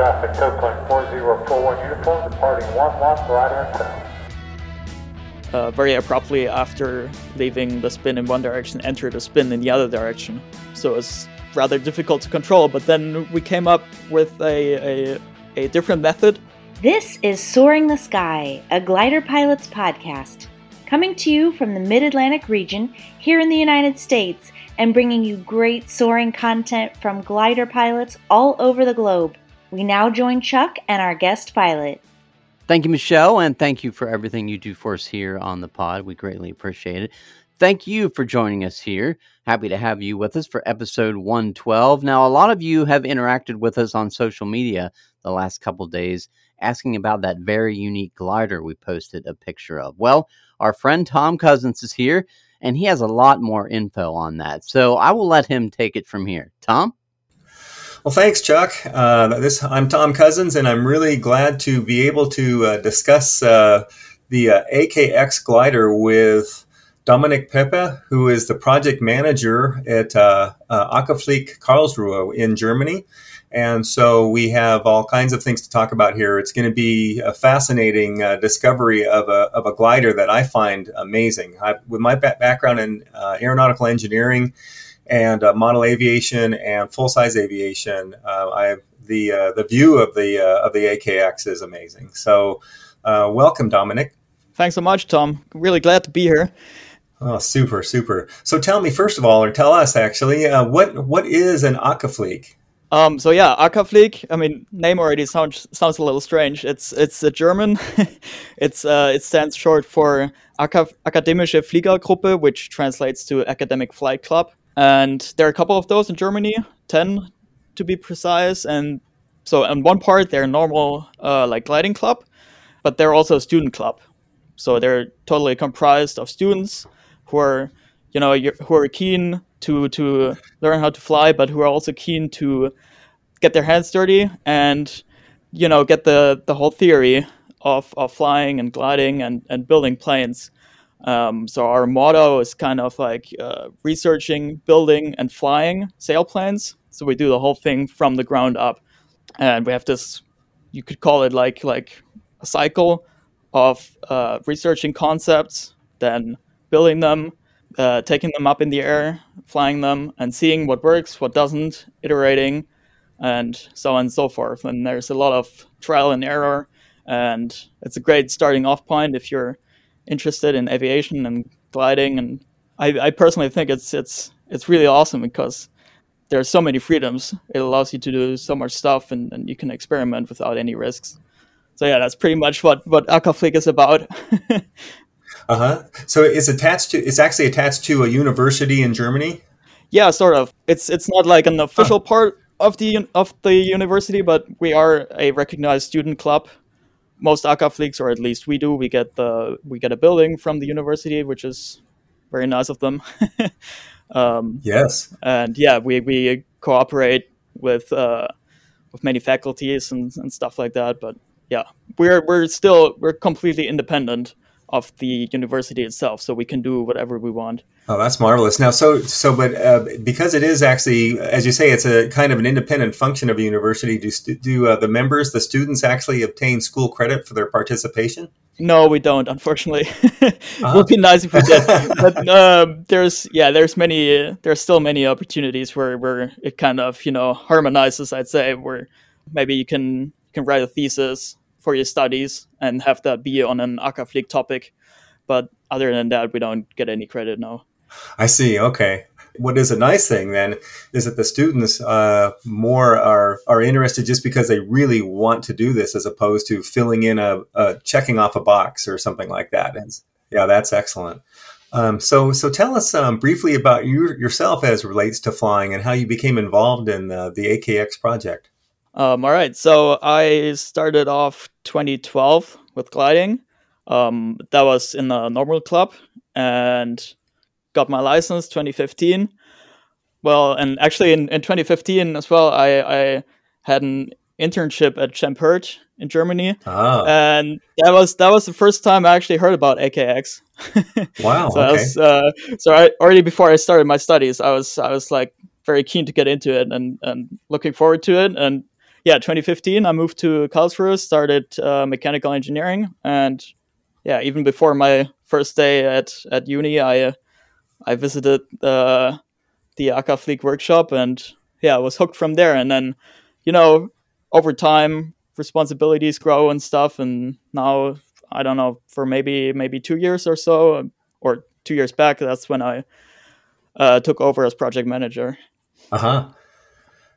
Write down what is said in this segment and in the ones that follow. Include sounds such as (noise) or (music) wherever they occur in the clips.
Cumberland traffic, tow 4041 uniform, departing 1 1 glider inbound. Uh, very abruptly after leaving the spin in one direction, enter the spin in the other direction. So it's rather difficult to control. But then we came up with a, a, a different method. This is Soaring the Sky, a glider pilot's podcast, coming to you from the Mid Atlantic region here in the United States and bringing you great soaring content from glider pilots all over the globe. We now join Chuck and our guest pilot. Thank you, Michelle, and thank you for everything you do for us here on the pod. We greatly appreciate it. Thank you for joining us here. Happy to have you with us for episode 112. Now, a lot of you have interacted with us on social media the last couple days asking about that very unique glider we posted a picture of. Well, our friend Tom Cousins is here, and he has a lot more info on that. So I will let him take it from here. Tom? Well, thanks, Chuck. Uh, this I'm Tom Cousins, and I'm really glad to be able to uh, discuss uh, the uh, AKX glider with Dominic Pepe, who is the project manager at uh, uh, Karlsruhe in Germany. And so we have all kinds of things to talk about here. It's going to be a fascinating uh, discovery of a, of a glider that I find amazing. I, with my background in uh, aeronautical engineering, and uh, model aviation and full size aviation. Uh, I the uh, the view of the uh, of the AKX is amazing. So, uh, welcome, Dominic. Thanks so much, Tom. Really glad to be here. Oh, super, super. So, tell me first of all, or tell us actually, uh, what what is an Akaflieg? Um, so yeah, Akaflieg. I mean, name already sounds sounds a little strange. It's it's a German. (laughs) it's uh, it stands short for Akademische Fliegergruppe, which translates to Academic Flight Club. And there are a couple of those in Germany, 10 to be precise. And so, on one part, they're a normal, uh, like gliding club, but they're also a student club. So they're totally comprised of students who are, you know, who are keen to to learn how to fly, but who are also keen to get their hands dirty and, you know, get the the whole theory of of flying and gliding and and building planes um, so our motto is kind of like uh, researching, building, and flying sailplanes. So we do the whole thing from the ground up, and we have this. You could call it like like a cycle of uh, researching concepts, then building them, uh, taking them up in the air, flying them, and seeing what works, what doesn't, iterating, and so on and so forth. And there's a lot of trial and error, and it's a great starting off point if you're interested in aviation and gliding, and I, I personally think it's it's it's really awesome because there are so many freedoms. It allows you to do so much stuff, and, and you can experiment without any risks. So yeah, that's pretty much what what Akaflieg is about. (laughs) uh huh. So it's attached to it's actually attached to a university in Germany. Yeah, sort of. It's it's not like an official huh. part of the of the university, but we are a recognized student club most Akafliegs, or at least we do, we get the we get a building from the university, which is very nice of them. (laughs) um, yes, and yeah, we we cooperate with uh, with many faculties and, and stuff like that. But yeah, we're we're still we're completely independent of the university itself, so we can do whatever we want. Oh, that's marvelous. Now, so so, but uh, because it is actually, as you say, it's a kind of an independent function of a university. Do do uh, the members, the students, actually obtain school credit for their participation? No, we don't. Unfortunately, (laughs) uh-huh. would be nice if we did. (laughs) but um, there's yeah, there's many, there's still many opportunities where where it kind of you know harmonizes. I'd say where maybe you can you can write a thesis for your studies and have that be on an Akaflieg topic. But other than that, we don't get any credit now. I see. Okay. What is a nice thing then is that the students uh, more are are interested just because they really want to do this, as opposed to filling in a, a checking off a box or something like that. And yeah, that's excellent. Um, so, so tell us um, briefly about you yourself as relates to flying and how you became involved in the, the AKX project. Um, all right, so I started off 2012 with gliding. Um, that was in the normal club, and got my license 2015. Well, and actually in, in 2015 as well, I, I had an internship at Champert in Germany, ah. and that was that was the first time I actually heard about AKX. (laughs) wow! so okay. Was, uh, so I, already before I started my studies, I was I was like very keen to get into it and and looking forward to it, and yeah, 2015, I moved to Karlsruhe, started uh, mechanical engineering, and yeah, even before my first day at at uni, I uh, I visited uh, the Akaflieg workshop, and yeah, I was hooked from there. And then, you know, over time, responsibilities grow and stuff, and now I don't know for maybe maybe two years or so, or two years back, that's when I uh, took over as project manager. Uh huh.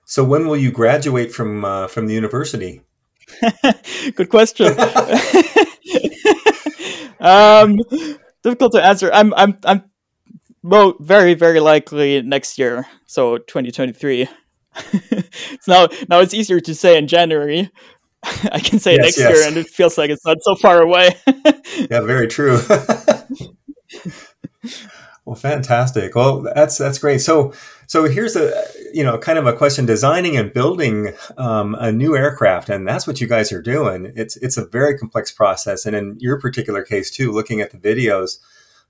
So when will you graduate from uh, from the university? (laughs) Good question. (laughs) um, difficult to answer. I'm I'm I'm well, very very likely next year, so 2023. (laughs) it's now now it's easier to say in January. I can say yes, next yes. year, and it feels like it's not so far away. yeah, very true. well, fantastic. Well, that's that's great. So so here's a you know kind of a question: designing and building um, a new aircraft, and that's what you guys are doing. It's it's a very complex process, and in your particular case too, looking at the videos.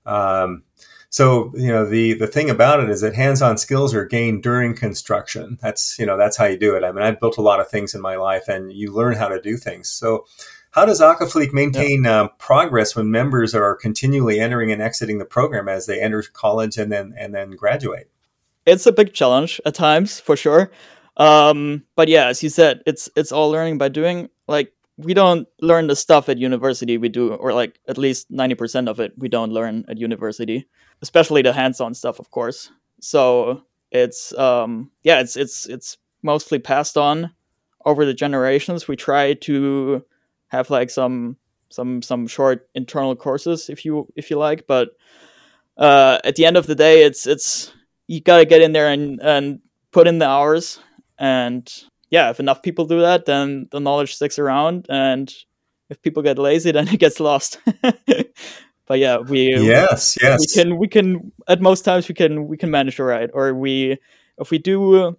Um, so you know the the thing about it is that hands-on skills are gained during construction. That's you know that's how you do it. I mean, I've built a lot of things in my life, and you learn how to do things. So how does AK maintain yeah. uh, progress when members are continually entering and exiting the program as they enter college and then and then graduate? It's a big challenge at times, for sure. Um, but yeah, as you said, it's it's all learning by doing. Like we don't learn the stuff at university we do, or like at least ninety percent of it we don't learn at university, especially the hands-on stuff, of course. So it's um, yeah, it's it's it's mostly passed on over the generations. We try to have like some some some short internal courses if you if you like but uh, at the end of the day it's it's you gotta get in there and and put in the hours. And yeah if enough people do that then the knowledge sticks around. And if people get lazy (laughs) then it gets lost. (laughs) But yeah we yes yes. we can we can at most times we can we can manage to write, or we if we do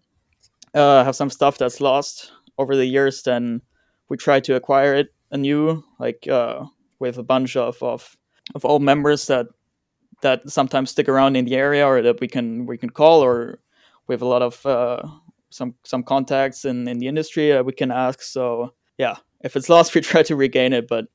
uh, have some stuff that's lost over the years then we try to acquire it anew, like uh, with a bunch of, of of old members that that sometimes stick around in the area or that we can we can call or we have a lot of uh, some some contacts in in the industry that we can ask. So yeah, if it's lost, (laughs) we try to regain it, but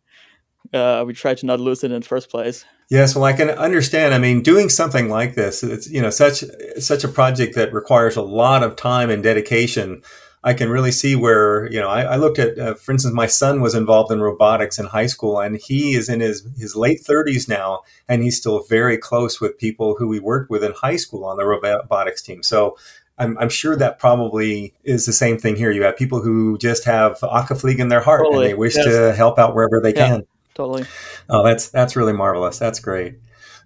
uh, we try to not lose it in the first place. Yes, well, I can understand. I mean, doing something like this, it's you know such such a project that requires a lot of time and dedication I can really see where you know I, I looked at, uh, for instance, my son was involved in robotics in high school, and he is in his his late thirties now, and he's still very close with people who we worked with in high school on the robotics team. So. I'm, I'm sure that probably is the same thing here. You have people who just have Akaflieg in their heart totally. and they wish yes. to help out wherever they yeah, can. Totally. Oh, that's that's really marvelous. That's great.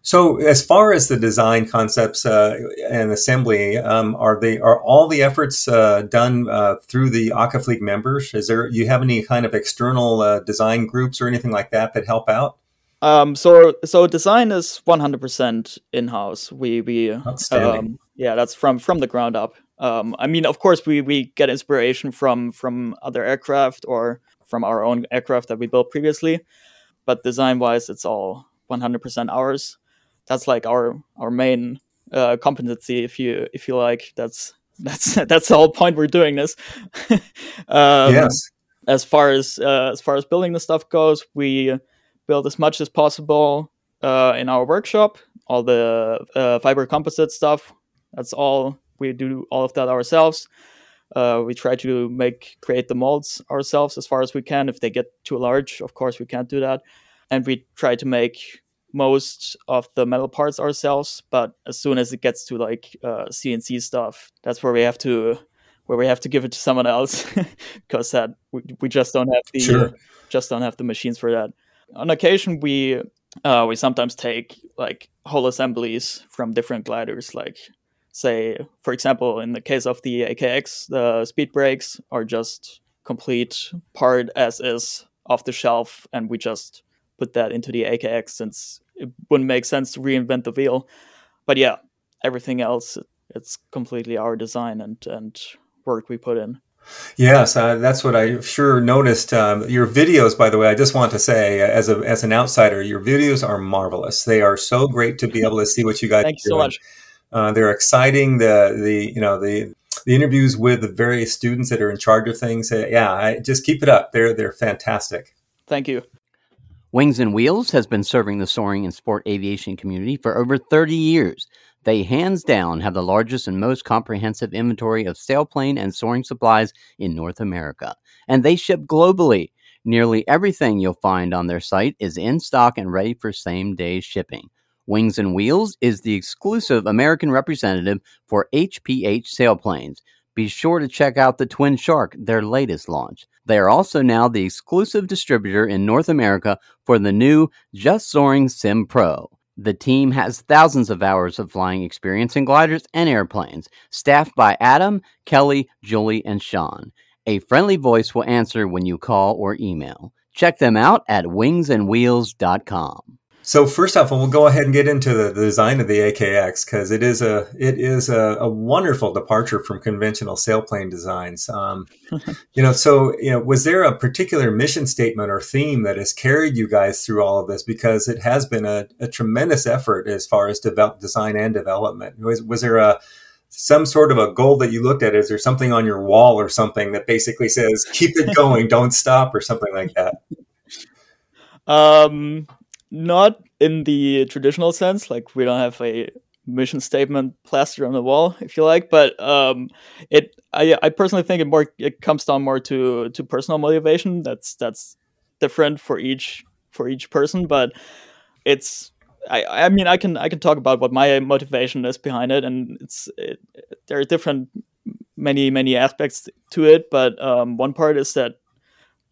So, as far as the design concepts uh, and assembly, um, are they are all the efforts uh, done uh, through the Flieg members? Is there you have any kind of external uh, design groups or anything like that that help out? Um, so, so design is one hundred percent in house. We we um, yeah, that's from from the ground up. Um, I mean, of course, we we get inspiration from from other aircraft or from our own aircraft that we built previously, but design wise, it's all one hundred percent ours that's like our our main uh, competency if you if you like. That's (laughs) that's that's the whole point we're doing this. (laughs) Um, yes. as far as uh, as far as building the stuff goes we build as much as possible uh, in our workshop. All the uh, fiber composite stuff that's all we do all of that ourselves. Uh, we try to make create the molds ourselves as far as we can. If they get too large of course we can't do that. And we try to make most of the metal parts ourselves but as soon as it gets to like uh, cnc stuff that's where we have to where we have to give it to someone else (laughs) because that we, we just don't have the sure. just don't have the machines for that on occasion we uh, we sometimes take like whole assemblies from different gliders like say for example in the case of the akx the speed brakes are just complete part as is off the shelf and we just put that into the akx since it wouldn't make sense to reinvent the wheel. But yeah, everything else it's completely our design and and work we put in. Yes, uh, that's what I sure noticed. Um, your videos, by the way, I just want to say, as a as an outsider, your videos are marvelous. They are so great to be able to see what you guys. (laughs) Thank you so much. Uh, they're exciting. The the you know the the interviews with the various students that are in charge of things. Uh, yeah, I, just keep it up. They're they're fantastic. Thank you. Wings and Wheels has been serving the soaring and sport aviation community for over 30 years. They hands down have the largest and most comprehensive inventory of sailplane and soaring supplies in North America, and they ship globally. Nearly everything you'll find on their site is in stock and ready for same day shipping. Wings and Wheels is the exclusive American representative for HPH sailplanes. Be sure to check out the Twin Shark, their latest launch. They are also now the exclusive distributor in North America for the new Just Soaring Sim Pro. The team has thousands of hours of flying experience in gliders and airplanes, staffed by Adam, Kelly, Julie, and Sean. A friendly voice will answer when you call or email. Check them out at wingsandwheels.com. So first off, and we'll go ahead and get into the, the design of the AKX because it is a it is a, a, wonderful departure from conventional sailplane designs. Um, (laughs) you know, so you know, was there a particular mission statement or theme that has carried you guys through all of this? Because it has been a, a tremendous effort as far as develop, design and development. Was was there a some sort of a goal that you looked at? Is there something on your wall or something that basically says "keep it going, (laughs) don't stop" or something like that? Um, not in the traditional sense. Like we don't have a mission statement plastered on the wall, if you like. But um, it, I, I personally think it more it comes down more to to personal motivation. That's that's different for each for each person, but it's. I, I mean I can I can talk about what my motivation is behind it, and it's it, there are different many many aspects to it. But um, one part is that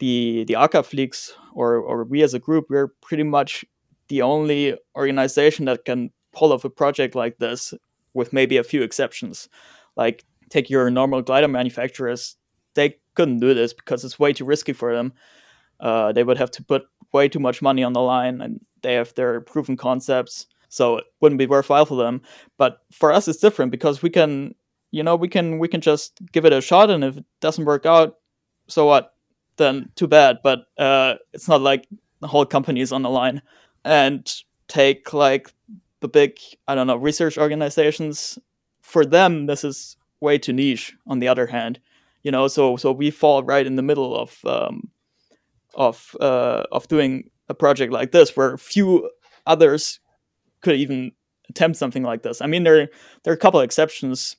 the the Akafliegs or or we as a group we're pretty much the only organization that can pull off a project like this with maybe a few exceptions. Like take your normal glider manufacturers, they couldn't do this because it's way too risky for them. Uh, they would have to put way too much money on the line, and they have their proven concepts, so it wouldn't be worthwhile for them. But for us, it's different because we can, you know, we can we can just give it a shot, and if it doesn't work out, so what? Then too bad. But uh, it's not like the whole company is on the line, and take like the big I don't know research organizations. For them, this is way too niche. On the other hand, you know, so so we fall right in the middle of um, of uh, of doing a project like this, where few others could even attempt something like this. I mean, there there are a couple of exceptions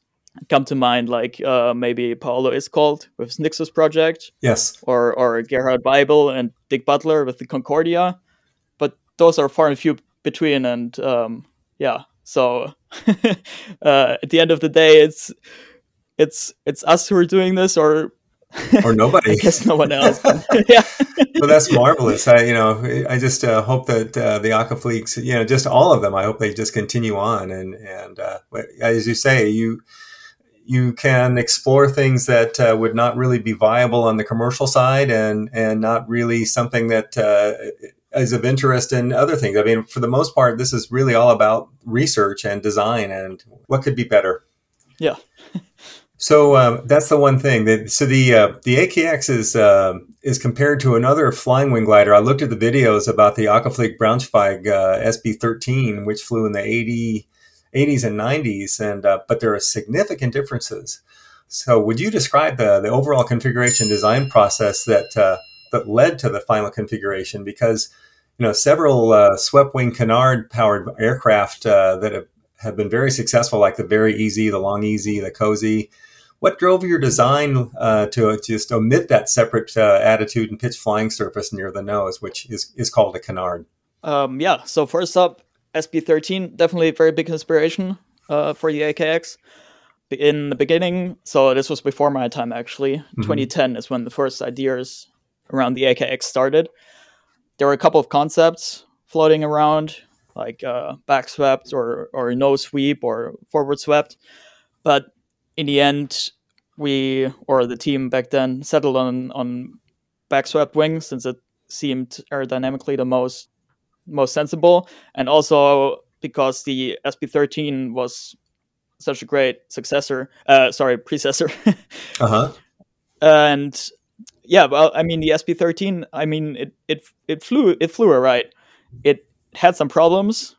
come to mind, like uh, maybe Paolo Iscold with his Nixus project, yes, or or Gerhard Waibel and Dick Butler with the Concordia, those are far and few between, and um, yeah, so (laughs) uh, at the end of the day, it's it's it's us who are doing this, or or nobody. (laughs) I guess no one else. (laughs) yeah. well, that's marvelous. I, you know, I just uh, hope that uh, the Akafliegs, you know, just all of them. I hope they just continue on, and and uh, as you say, you you can explore things that uh, would not really be viable on the commercial side, and and not really something that uh, is of interest in other things. I mean, for the most part, this is really all about research and design, and what could be better. Yeah. (laughs) So um, that's the one thing that so the uh, the AKX is uh, is compared to another flying wing glider. I looked at the videos about the Akaflieg Braunschweig uh, SB13, which flew in the 80, 80s and 90s, and uh, but there are significant differences. So would you describe the the overall configuration design process that uh, that led to the final configuration? Because you know several uh, swept wing canard powered aircraft that have, have been very successful, like the VariEze, the Long-EZ, the Cozy what drove your design uh, to just omit that separate uh, attitude and pitch flying surface near the nose, which is, is called a canard? Um, yeah, so first up, SB13, definitely a very big inspiration uh, for the AKX. In the beginning, so this was before my time actually, mm-hmm. 2010 is when the first ideas around the AKX started. There were a couple of concepts floating around, like uh, back swept or, or no sweep or forward swept. But in the end, we or the team back then settled on on backswept wings since it seemed aerodynamically the most most sensible, and also because the SB13 was such a great successor. Uh, sorry, predecessor. (laughs) uh huh. And yeah, well, I mean the SB13. I mean it it it flew it flew alright. It had some problems,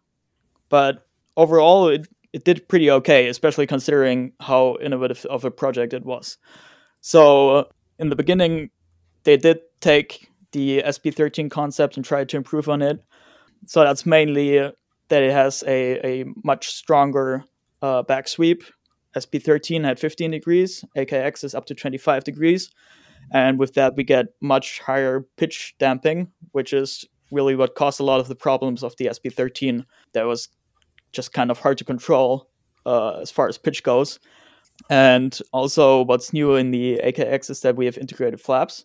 but overall it it did pretty okay, especially considering how innovative of a project it was. So in the beginning, they did take the SB13 concept and try to improve on it. So that's mainly that it has a, a much stronger uh, back sweep. SB13 had 15 degrees, AKX is up to 25 degrees. And with that, we get much higher pitch damping, which is really what caused a lot of the problems of the SB13 that was just kind of hard to control uh, as far as pitch goes. And also, what's new in the AKX is that we have integrated flaps,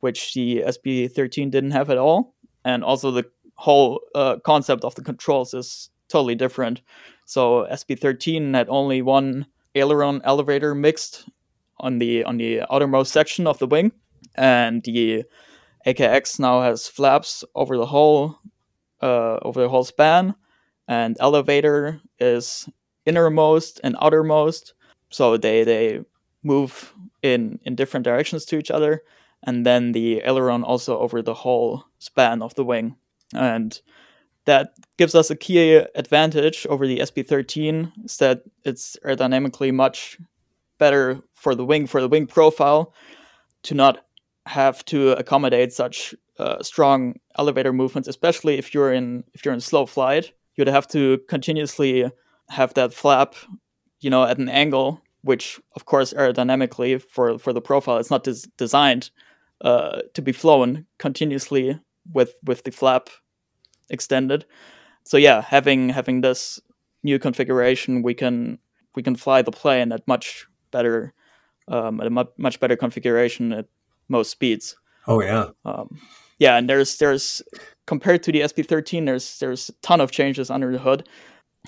which the SB13 didn't have at all. And also, the whole uh, concept of the controls is totally different. So SB13 had only one aileron elevator mixed on the on the outermost section of the wing, and the AKX now has flaps over the whole uh, over the whole span, and elevator is innermost and outermost, so they they move in in different directions to each other, and then the aileron also over the whole span of the wing, and that gives us a key advantage over the SB13 is that it's aerodynamically much better for the wing for the wing profile to not have to accommodate such uh, strong elevator movements, especially if you're in if you're in slow flight. You'd have to continuously have that flap, you know, at an angle, which of course aerodynamically for for the profile, it's not des- designed uh, to be flown continuously with with the flap extended. So yeah, having having this new configuration, we can we can fly the plane at much better um, at a mu- much better configuration at most speeds. Oh yeah. Um, yeah, and there's there's compared to the SB13, there's there's a ton of changes under the hood.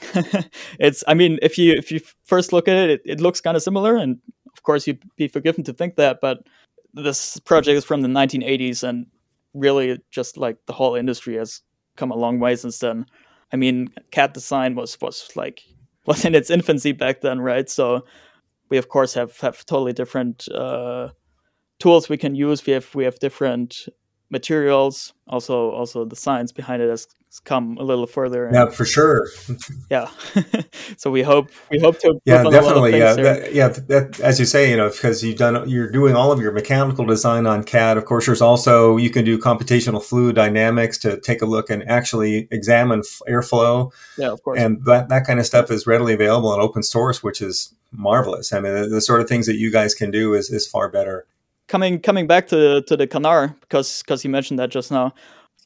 (laughs) it's I mean, if you if you first look at it, it, it looks kind of similar, and of course you'd be forgiven to think that, but this project is from the 1980s, and really just like the whole industry has come a long way since then. I mean, CAD design was was like (laughs) was in its infancy back then, right? So we of course have have totally different uh, tools we can use. We have we have different materials. Also, also the science behind it has come a little further. Yeah, for sure. yeah. (laughs) so we hope we hope to. Yeah, definitely. Yeah, that, yeah. That, as you say, you know, because you've done you're doing all of your mechanical design on CAD. Of course, there's also you can do computational fluid dynamics to take a look and actually examine airflow. Yeah, of course. And that that kind of stuff is readily available in open source, which is marvelous. I mean, the, the sort of things that you guys can do is is far better coming coming back to to the Canard because because you mentioned that just now,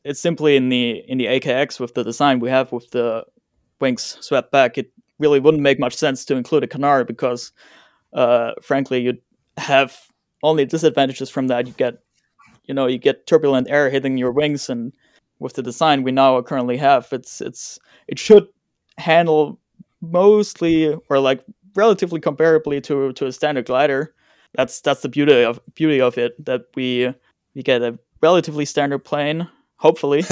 it's simply in the in the AKX with the design we have with the wings swept back. It really wouldn't make much sense to include a Canard because, uh, frankly, you'd have only disadvantages from that. You get, you know, you get turbulent air hitting your wings, and with the design we now currently have, it's it's it should handle mostly or like relatively comparably to to a standard glider that's that's the beauty of beauty of it that we we get a relatively standard plane, hopefully,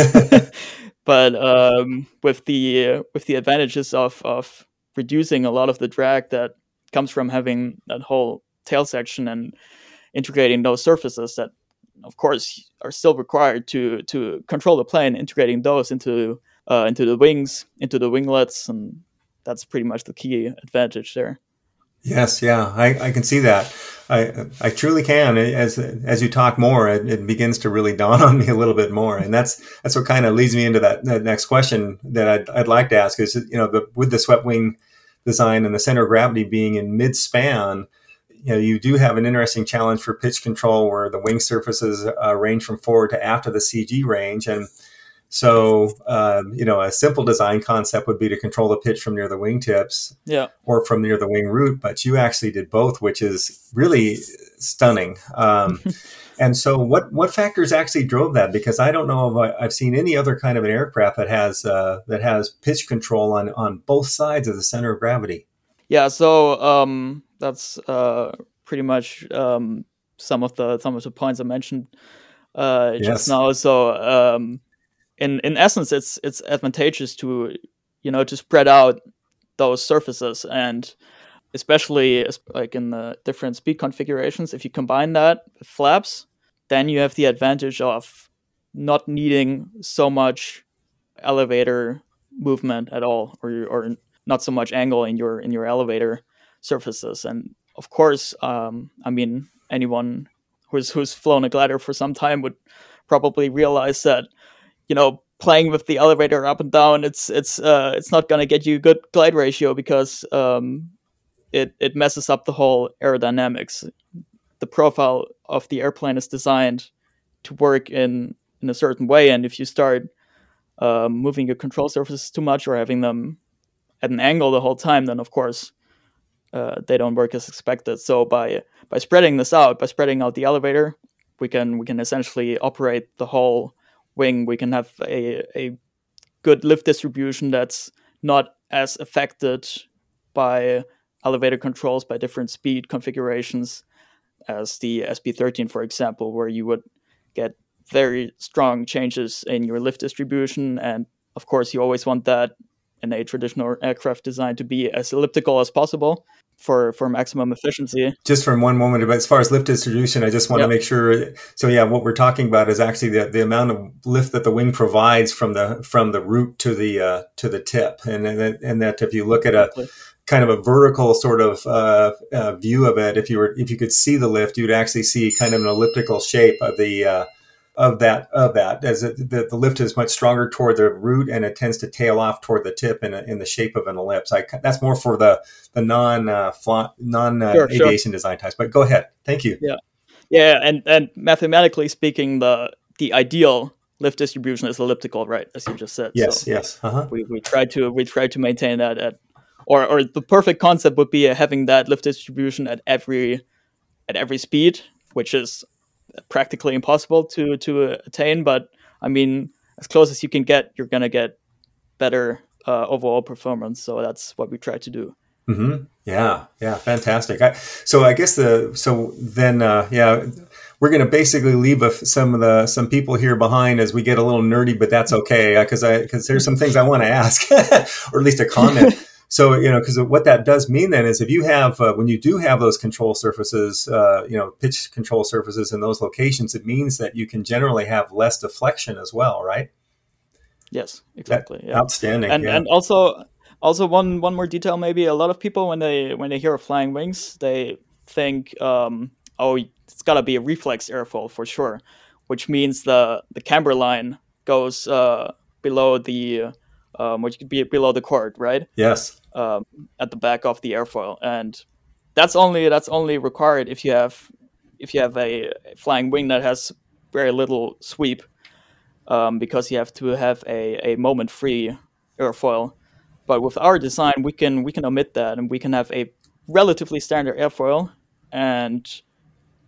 (laughs) but um, with the with the advantages of of reducing a lot of the drag that comes from having that whole tail section and integrating those surfaces that of course are still required to to control the plane integrating those into uh, into the wings into the winglets and that's pretty much the key advantage there Yes, yeah, I, I can see that. I I truly can. As as you talk more, it, it, begins to really dawn (laughs) on me a little bit more, and that's that's what kind of leads me into that, that next question that I'd, I'd like to ask is you know the, with the swept wing design and the center of gravity being in mid span, you know you do have an interesting challenge for pitch control where the wing surfaces uh, range from forward to after the CG range, and so, um, you know, a simple design concept would be to control the pitch from near the wingtips yeah. or from near the wing root, but you actually did both, which is really stunning. Um, (laughs) and so, what what factors actually drove that? Because I don't know if I, have seen any other kind of an aircraft that has uh, that has pitch control on on both sides of the center of gravity. Yeah, so um, that's uh, pretty much um, some of the some of the points I mentioned uh, just yes. now. So um, in in essence it's it's advantageous to you know to spread out those surfaces and especially like in the different speed configurations if you combine that with flaps then you have the advantage of not needing so much elevator movement at all or or not so much angle in your in your elevator surfaces. And of course, um, I mean, anyone who's who's flown a glider for some time would probably realize that you know playing with the elevator up and down it's it's uh, it's not going to get you good glide ratio because um, it it messes up the whole aerodynamics. The profile of the airplane is designed to work in in a certain way and if you start um, moving your control surfaces too much or having them at an angle the whole time then of course uh, they don't work as expected. So by by spreading this out by spreading out the elevator we can we can essentially operate the whole wing. We can have a a good lift distribution that's not as affected by elevator controls by different speed configurations as the SB13, for example, where you would get very strong changes in your lift distribution. And of course, you always want that in a traditional aircraft design to be as elliptical as possible for for maximum efficiency. Just from one moment, but as far as lift distribution, I just want yep. to make sure. So yeah, what we're talking about is actually the, the amount of lift that the wing provides from the from the root to the uh, to the tip, and and, and that if you look at a kind of a vertical sort of uh, uh, view of it, if you were if you could see the lift, you'd actually see kind of an elliptical shape of the uh, of that of that as it, the, the lift is much stronger toward the root and it tends to tail off toward the tip in, a, in the shape of an ellipse. I, that's more for the the non uh, non uh, sure, aviation sure. design types. But go ahead. Thank you. Yeah, yeah, and and mathematically speaking, the the ideal lift distribution is elliptical, right? As you just said. Yes, so yes. Uh-huh. We we try to we try to maintain that at or or the perfect concept would be having that lift distribution at every at every speed, which is practically impossible to to attain. But I mean, as close as you can get, you're gonna get better uh, overall performance. So that's what we try to do. Mm-hmm. Yeah, yeah, fantastic. I, so I guess the so then uh, yeah, we're going to basically leave a, some of the some people here behind as we get a little nerdy, but that's okay because I because there's some things I want to ask (laughs) or at least a comment. (laughs) So, you know, because what that does mean then is if you have, uh, when you do have those control surfaces, uh, you know, pitch control surfaces in those locations, it means that you can generally have less deflection as well, right? Yes, exactly. Yeah. Outstanding. And, yeah. and also, also one, one more detail, maybe a lot of people, when they, when they hear of flying wings, they think, um, oh, it's gotta be a reflex airfoil for sure, which means the, the camber line goes, uh, below the, um, which could be below the chord, right? Yes um, at the back of the airfoil, and that's only that's only required if you have if you have a flying wing that has very little sweep, um, because you have to have a, a moment free airfoil. But with our design, we can we can omit that, and we can have a relatively standard airfoil. And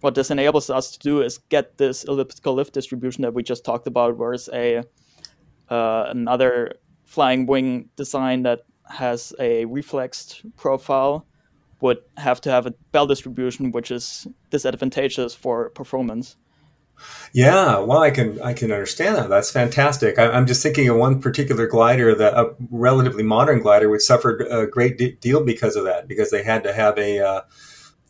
what this enables us to do is get this elliptical lift distribution that we just talked about, whereas a uh, another flying wing design that has a reflexed profile would have to have a bell distribution which is disadvantageous for performance. Yeah, well, I can I can understand that. That's fantastic. I, am just thinking of one particular glider, that a relatively modern glider, which suffered a great de- deal because of that, because they had to have a uh,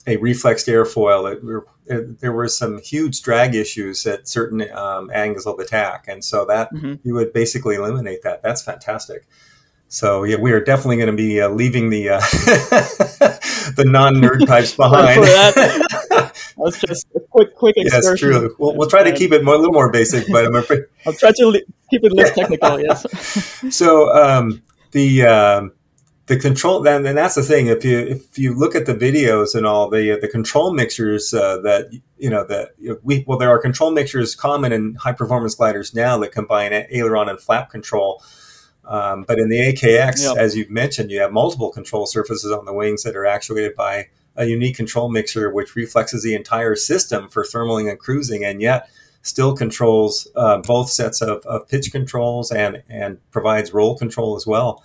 a reflexed airfoil. It, it, there were some huge drag issues at certain um, angles of attack, and so that mm-hmm. you would basically eliminate that. That's fantastic. So yeah, we are definitely going to be uh, leaving the uh, (laughs) the non nerd (laughs) types behind. (laughs) That's just a quick, quick excursion. Yes, true. We'll, we'll try to keep it more, a little more basic, but I'm afraid I'll try to keep it less technical. Yes. so um, the um, the control, then, and that's the thing. If you if you look at the videos and all the the control mixtures uh, that you know that we well, there are control mixtures common in high performance gliders now that combine aileron and flap control um, but in the AKX, yep. as you've mentioned, you have multiple control surfaces on the wings that are actuated by a unique control mixer, which reflexes the entire system for thermaling and cruising, and yet still controls uh, both sets of, of pitch controls and and provides roll control as well.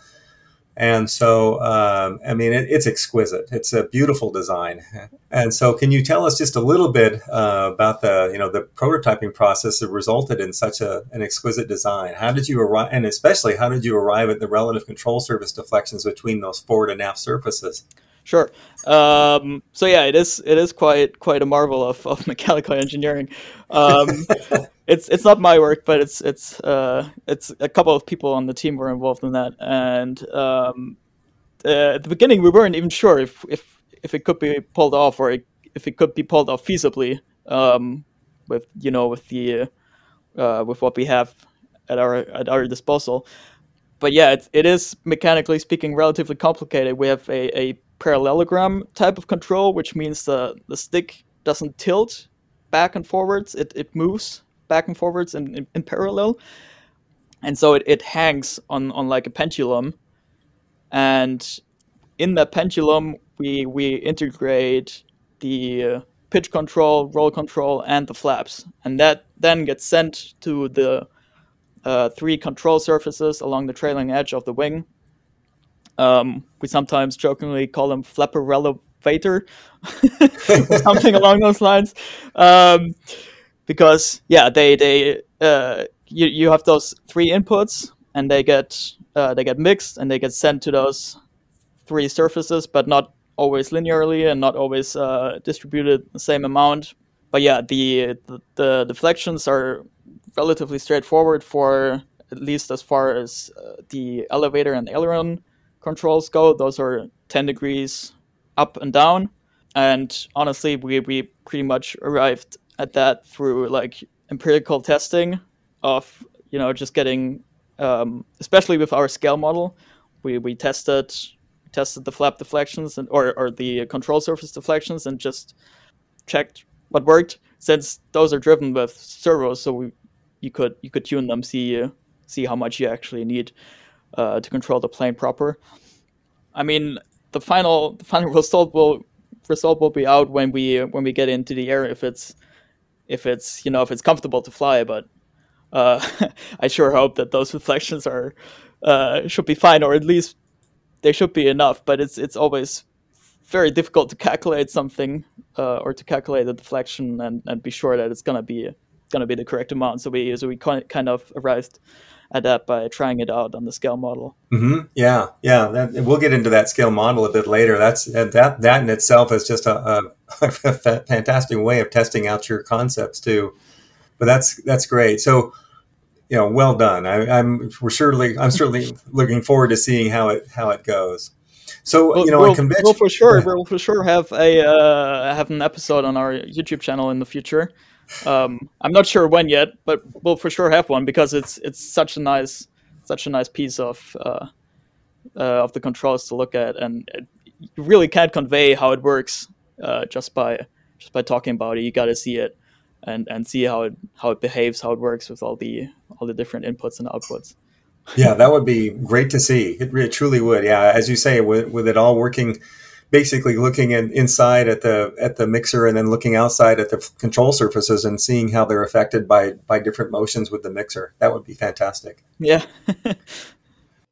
And so, um, I mean, it, it's exquisite. It's a beautiful design. And so, can you tell us just a little bit uh, about the, you know, the prototyping process that resulted in such a, an exquisite design? How did you arrive, and especially how did you arrive at the relative control surface deflections between those forward and aft surfaces? Sure. Um, so yeah, it is it is quite quite a marvel of, of (laughs) mechanical engineering. Um, (laughs) it's it's not my work, but it's it's uh, it's a couple of people on the team were involved in that, and um, uh, at the beginning we weren't even sure if if if it could be pulled off or if it could be pulled off feasibly um, with you know with the uh, with what we have at our at our disposal. But yeah, it, it is mechanically speaking relatively complicated. We have a, a parallelogram type of control, which means the the stick doesn't tilt back and forwards; it, it moves back and forwards in, in, in parallel, and so it, it hangs on on like a pendulum, and in that pendulum we we integrate the uh, pitch control, roll control, and the flaps, and that then gets sent to the uh, three control surfaces along the trailing edge of the wing. Um, we sometimes jokingly call them flapper elevator, (laughs) something along those lines, um, because yeah, they they uh, you you have those three inputs, and they get uh, they get mixed and they get sent to those three surfaces, but not always linearly and not always uh, distributed the same amount. But yeah, the, the, the deflections are relatively straightforward for at least as far as uh, the elevator and aileron controls go. Those are 10 degrees up and down. And honestly, we, we pretty much arrived at that through like empirical testing of, you know, just getting, um, especially with our scale model, we, we tested tested the flap deflections and or, or the control surface deflections and just checked what worked since those are driven with servos so we, you could you could tune them see see how much you actually need uh, to control the plane proper i mean the final the final (laughs) result will result will be out when we when we get into the air if it's if it's you know if it's comfortable to fly but uh, (laughs) I sure hope that those (laughs) reflections are uh, should be fine, or at least they should be enough, but it's it's always very difficult to calculate something uh, or to calculate the deflection and, and be sure that it's gonna be gonna be the correct amount. So we so we kind of arrived at that by trying it out on the scale model. Mm-hmm. Yeah, yeah. That, we'll get into that scale model a bit later. That's that that in itself is just a, a, (laughs) a fantastic way of testing out your concepts too. But that's that's great. So you know, well done. I, am we're certainly I'm certainly looking forward to seeing how it how it goes. So we'll, you know, we'll, convention, we'll for sure we'll for sure have a uh, have an episode on our YouTube channel in the future. Um, I'm not sure when yet, but we'll for sure have one because it's it's such a nice such a nice piece of uh, uh, of the controls to look at, and it, you really can't convey how it works uh, just by just by talking about it. You got to see it and and see how it how it behaves, how it works with all the all the different inputs and outputs. yeah, that would be great to see. It, it truly would. Yeah, as you say, with, with it all working, basically looking in, inside at the at the mixer and then looking outside at the control surfaces and seeing how they're affected by by different motions with the mixer. That would be fantastic. Yeah. (laughs)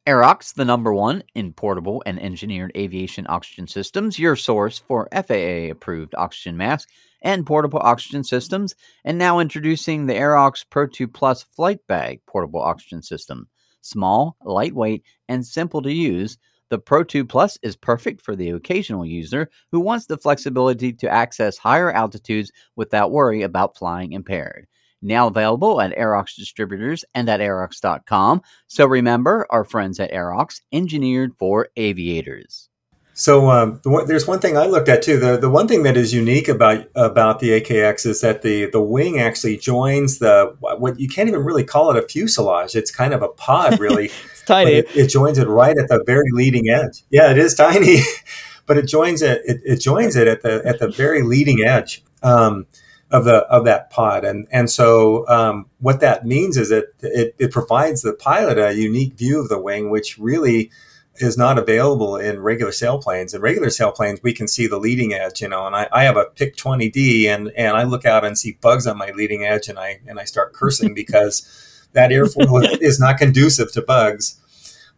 Aerox, the number one in portable and engineered aviation oxygen systems, your source for FAA approved oxygen masks and portable oxygen systems, and now introducing the Aerox Pro 2 Plus Flight Bag portable oxygen system. Small, lightweight, and simple to use, the Pro 2 Plus is perfect for the occasional user who wants the flexibility to access higher altitudes without worry about flying impaired. Now available at Aerox distributors and at Aerox.com. So remember, our friends at Aerox, engineered for aviators. So um, the one, there's one thing I looked at too. The the one thing that is unique about about the AKX is that the the wing actually joins the what you can't even really call it a fuselage. It's kind of a pod, (laughs) really. it's tiny. It, it, joins it right at the very leading edge. Yeah, it is tiny, (laughs) but it joins it, it, it. joins it at the at the very leading edge. Um, of the of that pod and and so um, what that means is that it, it provides the pilot a unique view of the wing which really is not available in regular sailplanes. In regular sailplanes, we can see the leading edge, you know, and I, I have a PIK 20D and, and I look out and see bugs on my leading edge and I, and I start cursing (laughs) because that airfoil (laughs) is not conducive to bugs.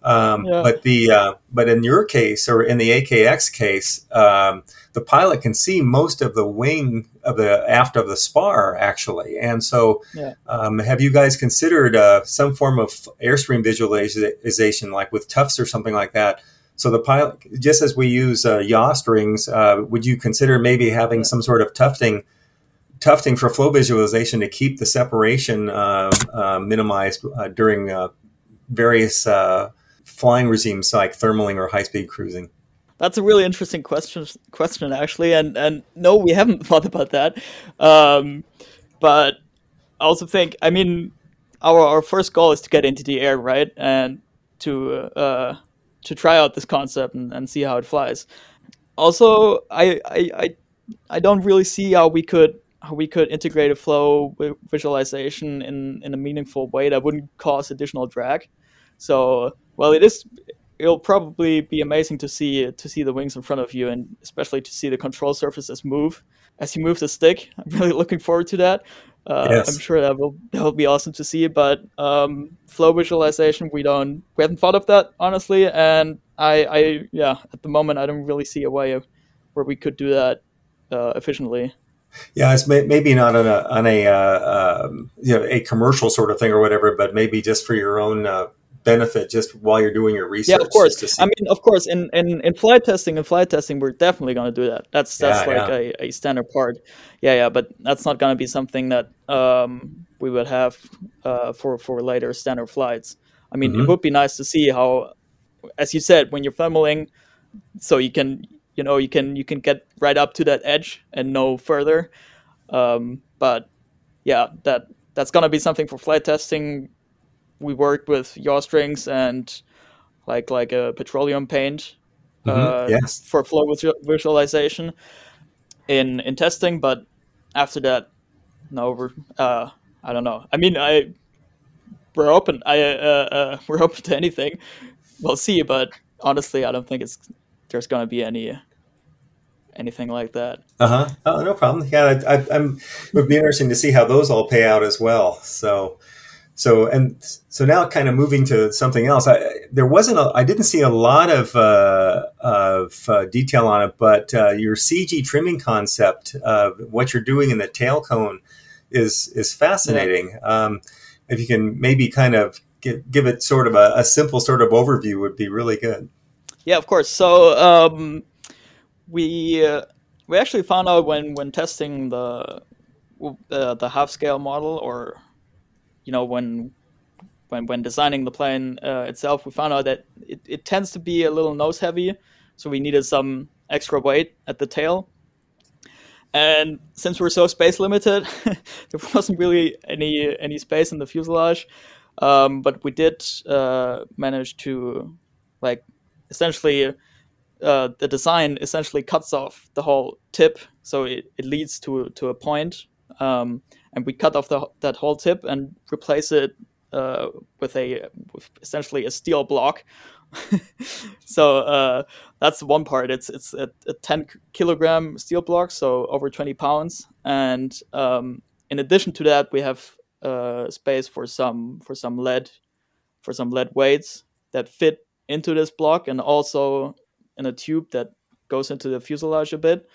Um, yeah. But the uh, but in your case or in the AKX case, um, the pilot can see most of the wing of the aft of the spar actually. And so, yeah. um, have you guys considered uh, some form of airstream visualization, like with Tufts or something like that? So the pilot, just as we use uh, yaw strings, uh, would you consider maybe having some sort of tufting? Tufting for flow visualization to keep the separation uh, uh, minimized uh, during various flying regimes like thermaling or high speed cruising? That's a really interesting question. Question actually, and and no, we haven't (laughs) thought about that. Um, but I also think, I mean, our our first goal is to get into the air, right, and to uh, to try out this concept and, and see how it flies. Also, I, I I I don't really see how we could how we could integrate a flow visualization in in a meaningful way that wouldn't cause additional drag. So, well, it is it'll probably be amazing to see to see the wings in front of you and especially to see the control surfaces move as you move the stick. (laughs) I'm really looking forward to that. Uh, yes. I'm sure that will that will be awesome to see. But um, flow visualization, we don't we haven't thought of that honestly, and I, I yeah at the moment I don't really see a way of, where we could do that uh, efficiently. Yeah, it's may, maybe not on a on a uh, um, you know a commercial sort of thing or whatever, but maybe just for your own uh, benefit just while you're doing your research. Yeah, of course. I mean, of course, in, in, in flight testing and flight testing, we're definitely going to do that. That's that's yeah, like yeah. A, a standard part. Yeah, yeah, but that's not going to be something that um, we would have uh, for for later standard flights. I mean, mm-hmm. it would be nice to see how, as you said, when you're thermaling, so you can you know you can you can get right up to that edge and no further. Um, but yeah, that that's going to be something for flight testing we worked with yaw strings and like like a petroleum paint mm-hmm. uh, yes. for flow visualization in in testing. But after that, no, we're uh, I don't know. I mean, I we're open. I uh, uh, (laughs) we're open to anything. We'll see, but honestly, I don't think it's there's going to be any anything like that. Uh huh. Oh, no problem. Yeah, I, I, I'm. It would be interesting to see how those all pay out as well. So, so and so now kind of moving to something else I, there wasn't a, i didn't see a lot of, uh, of uh, detail on it but uh, your cg trimming concept of what you're doing in the tail cone is is fascinating. Yeah. um, if you can maybe kind of give, give it sort of a, a, simple sort of overview would be really good. Yeah of course. So um, we uh, we actually found out when when testing the uh, the half scale model or you know when when when designing the plane uh, itself, we found out that it, it tends to be a little nose heavy, so we needed some extra weight at the tail. And since we're so space limited, (laughs) there wasn't really any any space in the fuselage. Um, but we did uh, manage to, like, essentially, uh, the design essentially cuts off the whole tip, so it, it leads to to a point. Um, and we cut off the, that whole tip and replace it uh, with a with essentially a steel block. (laughs) so uh, that's one part. It's it's a, a, 10 kilogram steel block, so over 20 pounds. And um, in addition to that, we have uh, space for some for some lead for some lead weights that fit into this block, and also in a tube that goes into the fuselage a bit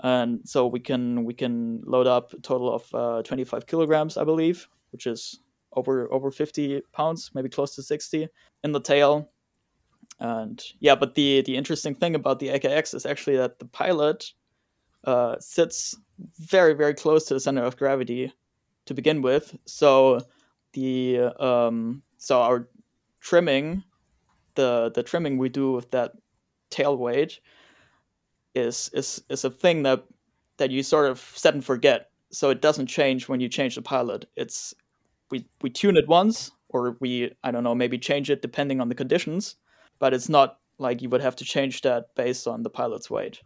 and so we can we can load up a total of uh, 25 kilograms, I believe, which is over over 50 pounds, maybe close to 60 in the tail. And yeah, but the the interesting thing about the AKX is actually that the pilot uh, sits very very close to the center of gravity to begin with. So the um, so our trimming, the the trimming we do with that tail weight is is is a thing that that you sort of set and forget. So it doesn't change when you change the pilot. It's we we tune it once, or we I don't know maybe change it depending on the conditions, but it's not like you would have to change that based on the pilot's weight.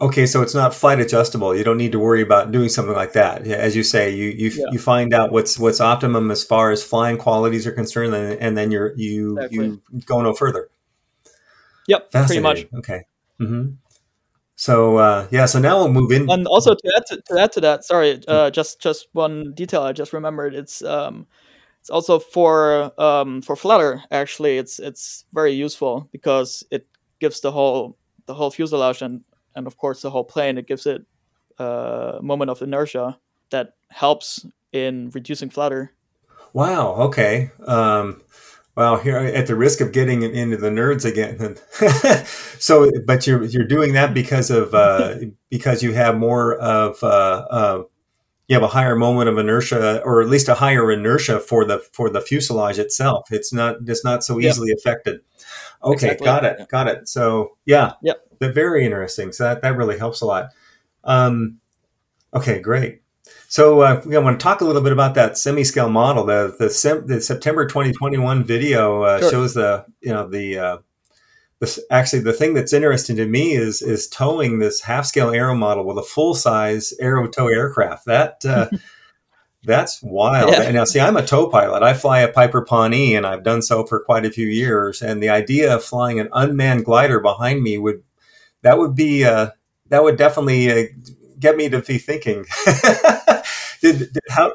Okay, so it's not flight adjustable. You don't need to worry about doing something like that. As you say, you you, yeah. you find out what's what's optimum as far as flying qualities are concerned, and, and then you're you exactly. you go no further. Yep, pretty much. Okay. Mm-hmm. So uh, yeah, so now we'll move in. And also to add to, to add to that, sorry, uh, just just one detail I just remembered. It's um, it's also for um, for Flutter. Actually, it's it's very useful because it gives the whole the whole fuselage and and of course the whole plane. It gives it uh, a moment of inertia that helps in reducing flutter. Wow. Okay. Um, well, here at the risk of getting into the nerds again. (laughs) so, but you're you're doing that because of uh, (laughs) because you have more of uh, uh, you have a higher moment of inertia, or at least a higher inertia for the for the fuselage itself. It's not it's not so easily affected. Okay, Exactly. got it, got it. So yeah, Yep. but very interesting. So that, that really helps a lot. Um, okay, great. So uh, we want to talk a little bit about that semi-scale model. The the, sem- the September 2021 video uh, Sure. shows the you know the uh, this actually the thing that's interesting to me is is towing this half-scale aero model with a full-size aero tow aircraft. That uh, (laughs) that's wild. Yeah. And now, see, I'm a tow pilot. I fly a Piper Pawnee, and I've done so for quite a few years. And the idea of flying an unmanned glider behind me would that would be uh, that would definitely uh, get me to be thinking. (laughs) did, did how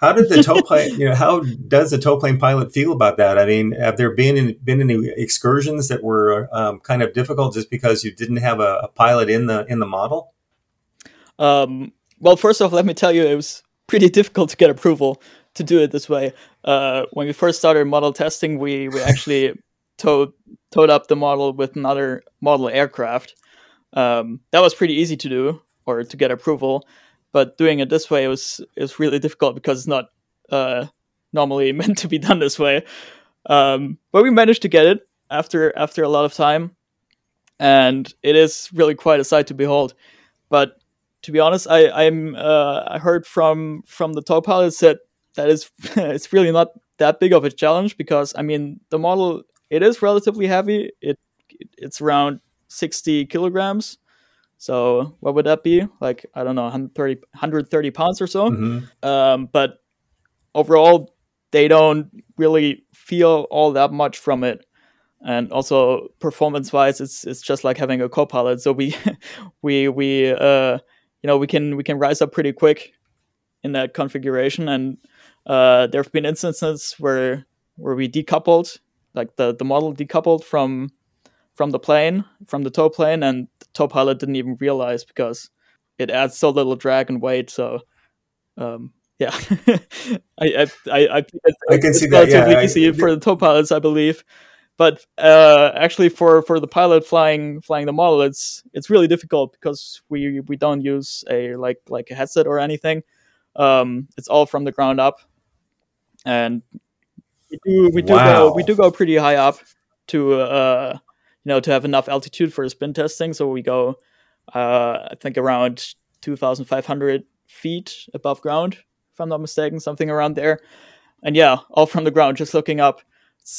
how did the tow plane? You know, how does the tow plane pilot feel about that? I mean, have there been any, been any excursions that were um, kind of difficult just because you didn't have a, a pilot in the in the model? Um, well, first off, let me tell you, it was pretty (laughs) difficult to get approval to do it this way. Uh, when we first started model testing, we, we actually (laughs) towed, towed up the model with another model aircraft. Um, that was pretty easy to do or to get approval, but doing it this way was is really difficult because it's not uh, normally (laughs) meant to be done this way. Um, but we managed to get it after after a lot of time, and it is really quite a sight to behold. But to be honest, I I'm uh, I heard from from the top pilots that that is (laughs) it's really not that big of a challenge because I mean the model it is relatively heavy. It it's around sixty kilograms. So what would that be? Like I don't know, 130, 130 pounds or so. hmm Um, but overall, they don't really feel all that much from it. And also performance-wise, it's it's just like having a co-pilot. So we (laughs) we we uh, you know we can we can rise up pretty quick in that configuration. And uh, there have been instances where where we decoupled, like the the model decoupled from from the plane, from the tow plane, and the tow pilot didn't even realize because it adds so little drag and weight. So um, yeah, (laughs) I I I, I, can see that, yeah, easy for the tow pilots, I believe. But uh, actually, for, for the pilot flying flying the model, it's it's really difficult because we we don't use a like like a headset or anything. Um, it's all from the ground up, and we do we do Wow. go we do go pretty high up to uh, you know to have enough altitude for spin testing. So we go uh, I think around two thousand five hundred feet above ground, if I'm not mistaken, something around there. And yeah, all from the ground, just looking up.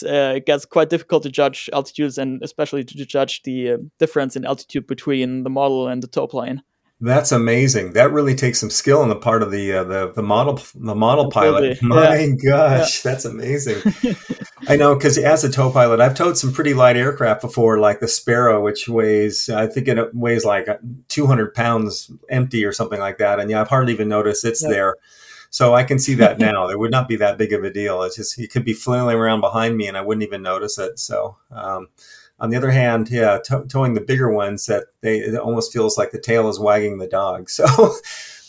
Uh, it gets quite difficult to judge altitudes and especially to judge the uh, difference in altitude between the model and the tow plane. That's amazing. That really takes some skill on the part of the uh, the the model the model pilot. (laughs) My gosh, that's amazing. (laughs) I know because as a tow pilot, I've towed some pretty light aircraft before, like the Sparrow, which weighs I think it weighs like 200 pounds empty or something like that, and yeah, I've hardly even noticed it's Yeah. there. So I can see that (laughs) now. It would not be that big of a deal. It's just it could be flailing around behind me, and I wouldn't even notice it. So. Um, on the other hand, yeah, tow- towing the bigger ones that they it almost feels like the tail is wagging the dog. (laughs) So,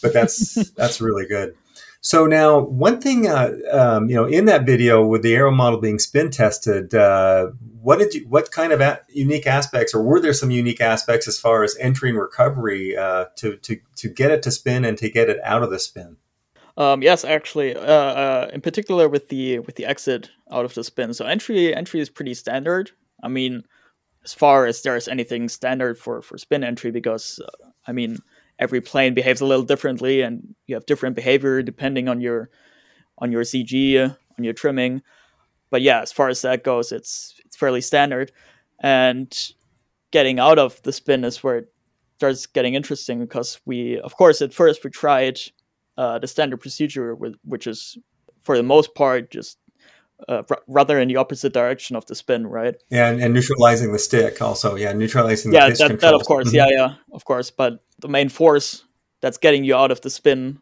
but that's (laughs) that's really good. So now, one thing, uh, um, you know, in that video with the aero model being spin tested, uh, what did you, what kind of a- unique aspects, or were there some unique aspects as far as entry and recovery uh, to to to get it to spin and to get it out of the spin? Um, yes, actually, uh, uh, in particular with the with the exit out of the spin. So entry entry is pretty standard. I mean, as far as there's anything standard for for spin entry, because uh, I mean every plane behaves a little differently, and you have different behavior depending on your on your CG, uh, on your trimming. But yeah, as far as that goes, it's it's fairly standard. And getting out of the spin is where it starts getting interesting because we, of course, at first we tried uh, the standard procedure, with, which is for the most part just uh, r- rather in the opposite direction of the spin, right? Yeah, and, and neutralizing the stick also. Yeah, neutralizing yeah, that, that of course, Mhm. yeah, yeah, of course. But the main force that's getting you out of the spin,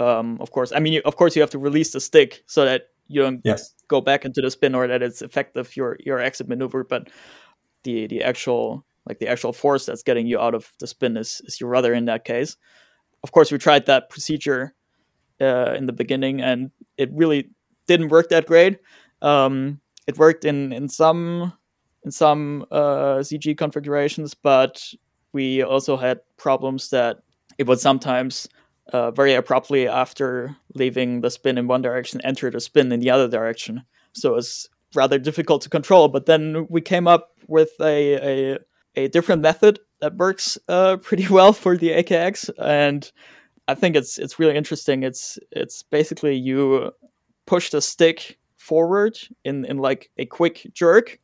um, of course. I mean, you, of course, you have to release the stick so that you don't Yes. go back into the spin or that it's effective your your exit maneuver. But the the actual like the actual force that's getting you out of the spin is is your rudder in that case. Of course, we tried that procedure uh, in the beginning, and it really didn't work that great. Um, it worked in in some in some uh, CG configurations, but we also had problems that it would sometimes uh, very abruptly after leaving the spin in one direction enter the spin in the other direction. So it's rather difficult to control. But then we came up with a a, a different method that works uh, (laughs) pretty well for the AKX, and I think it's it's really interesting. It's it's basically you push the stick forward in in like a quick jerk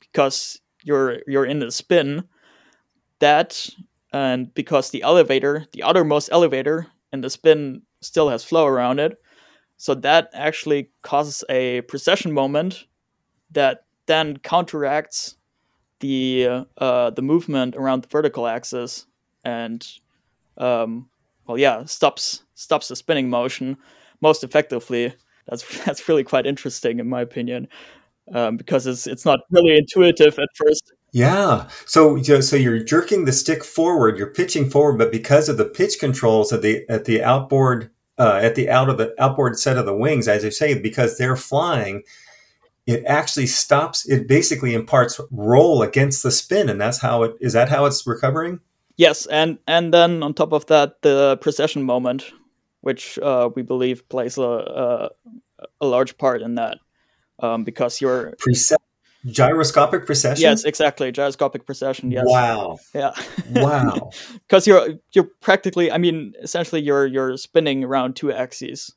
because you're you're in the spin. That and because the elevator the outermost elevator and the spin still has flow around it. So that actually causes a precession moment that then counteracts the uh, the movement around the vertical axis and um, well yeah stops stops the spinning motion most effectively that's (laughs) that's really quite interesting in my opinion um, because it's it's not really intuitive at first Yeah. So so you're jerking the stick forward, you're pitching forward, but because of the pitch controls at the at the outboard uh, at the out of the outboard set of the wings, as you say, because they're flying, it actually stops. It basically imparts roll against the spin, and that's how it is. That how it's recovering. Yes, and and then on top of that, the precession moment, which uh, we believe plays a, a a large part in that, um, because you're Prece- gyroscopic precession. yes, exactly gyroscopic precession. Yes, Wow. yeah, Wow. (laughs) because you're you're practically, I mean, essentially you're you're spinning around two axes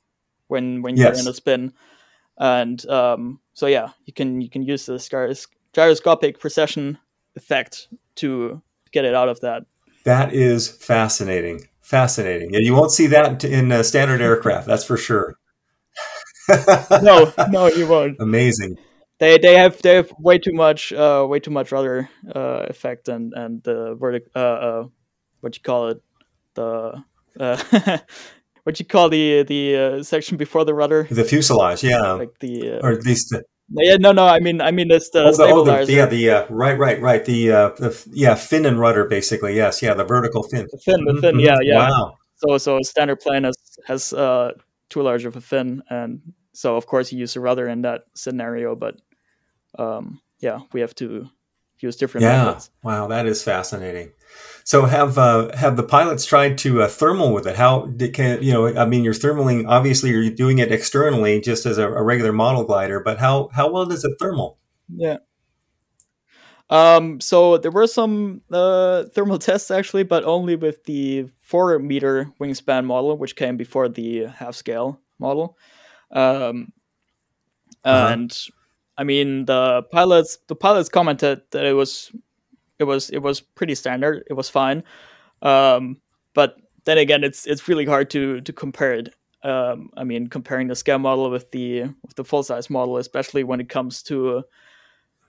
when when you're in a spin, and um, so yeah, you can you can use this gyros- gyroscopic precession effect to get it out of that. That is fascinating. Fascinating. Yeah, you won't see that in uh, standard aircraft. That's for sure. (laughs) No, no, you won't. Amazing. they they have they have way too much uh way too much rudder uh effect and and the vertic uh, uh what you call it the uh (laughs) what you call the the uh, section before the rudder The fuselage. Yeah. like the uh, or at least the, yeah no no I mean I mean it's the oh, the, oh, the- stabilizer yeah, the uh, right, right, right. The uh, the yeah, fin and rudder, basically. Yes, yeah, the vertical fin. the fin the Mhm, fin mhm. yeah yeah Wow. so so standard plane has has uh too large of a fin and so of course you use a rudder in that scenario but um yeah we have to use different Yeah. methods Wow, that is fascinating. So have uh, have the pilots tried to uh, thermal with it? How did, can you know? I mean, you're thermaling. Obviously, you're doing it externally, just as a, a regular model glider. But how how well does it thermal? Yeah. Um, so there were some uh, thermal (laughs) tests actually, but only with the four meter wingspan model, which came before the half scale model. Um, Uh-huh. and I mean the pilots the pilots commented that it was it was it was pretty standard. It was fine. Um, but then again, it's it's really hard to to compare it. Um, I mean, comparing the scale model with the with the full size model, especially when it comes to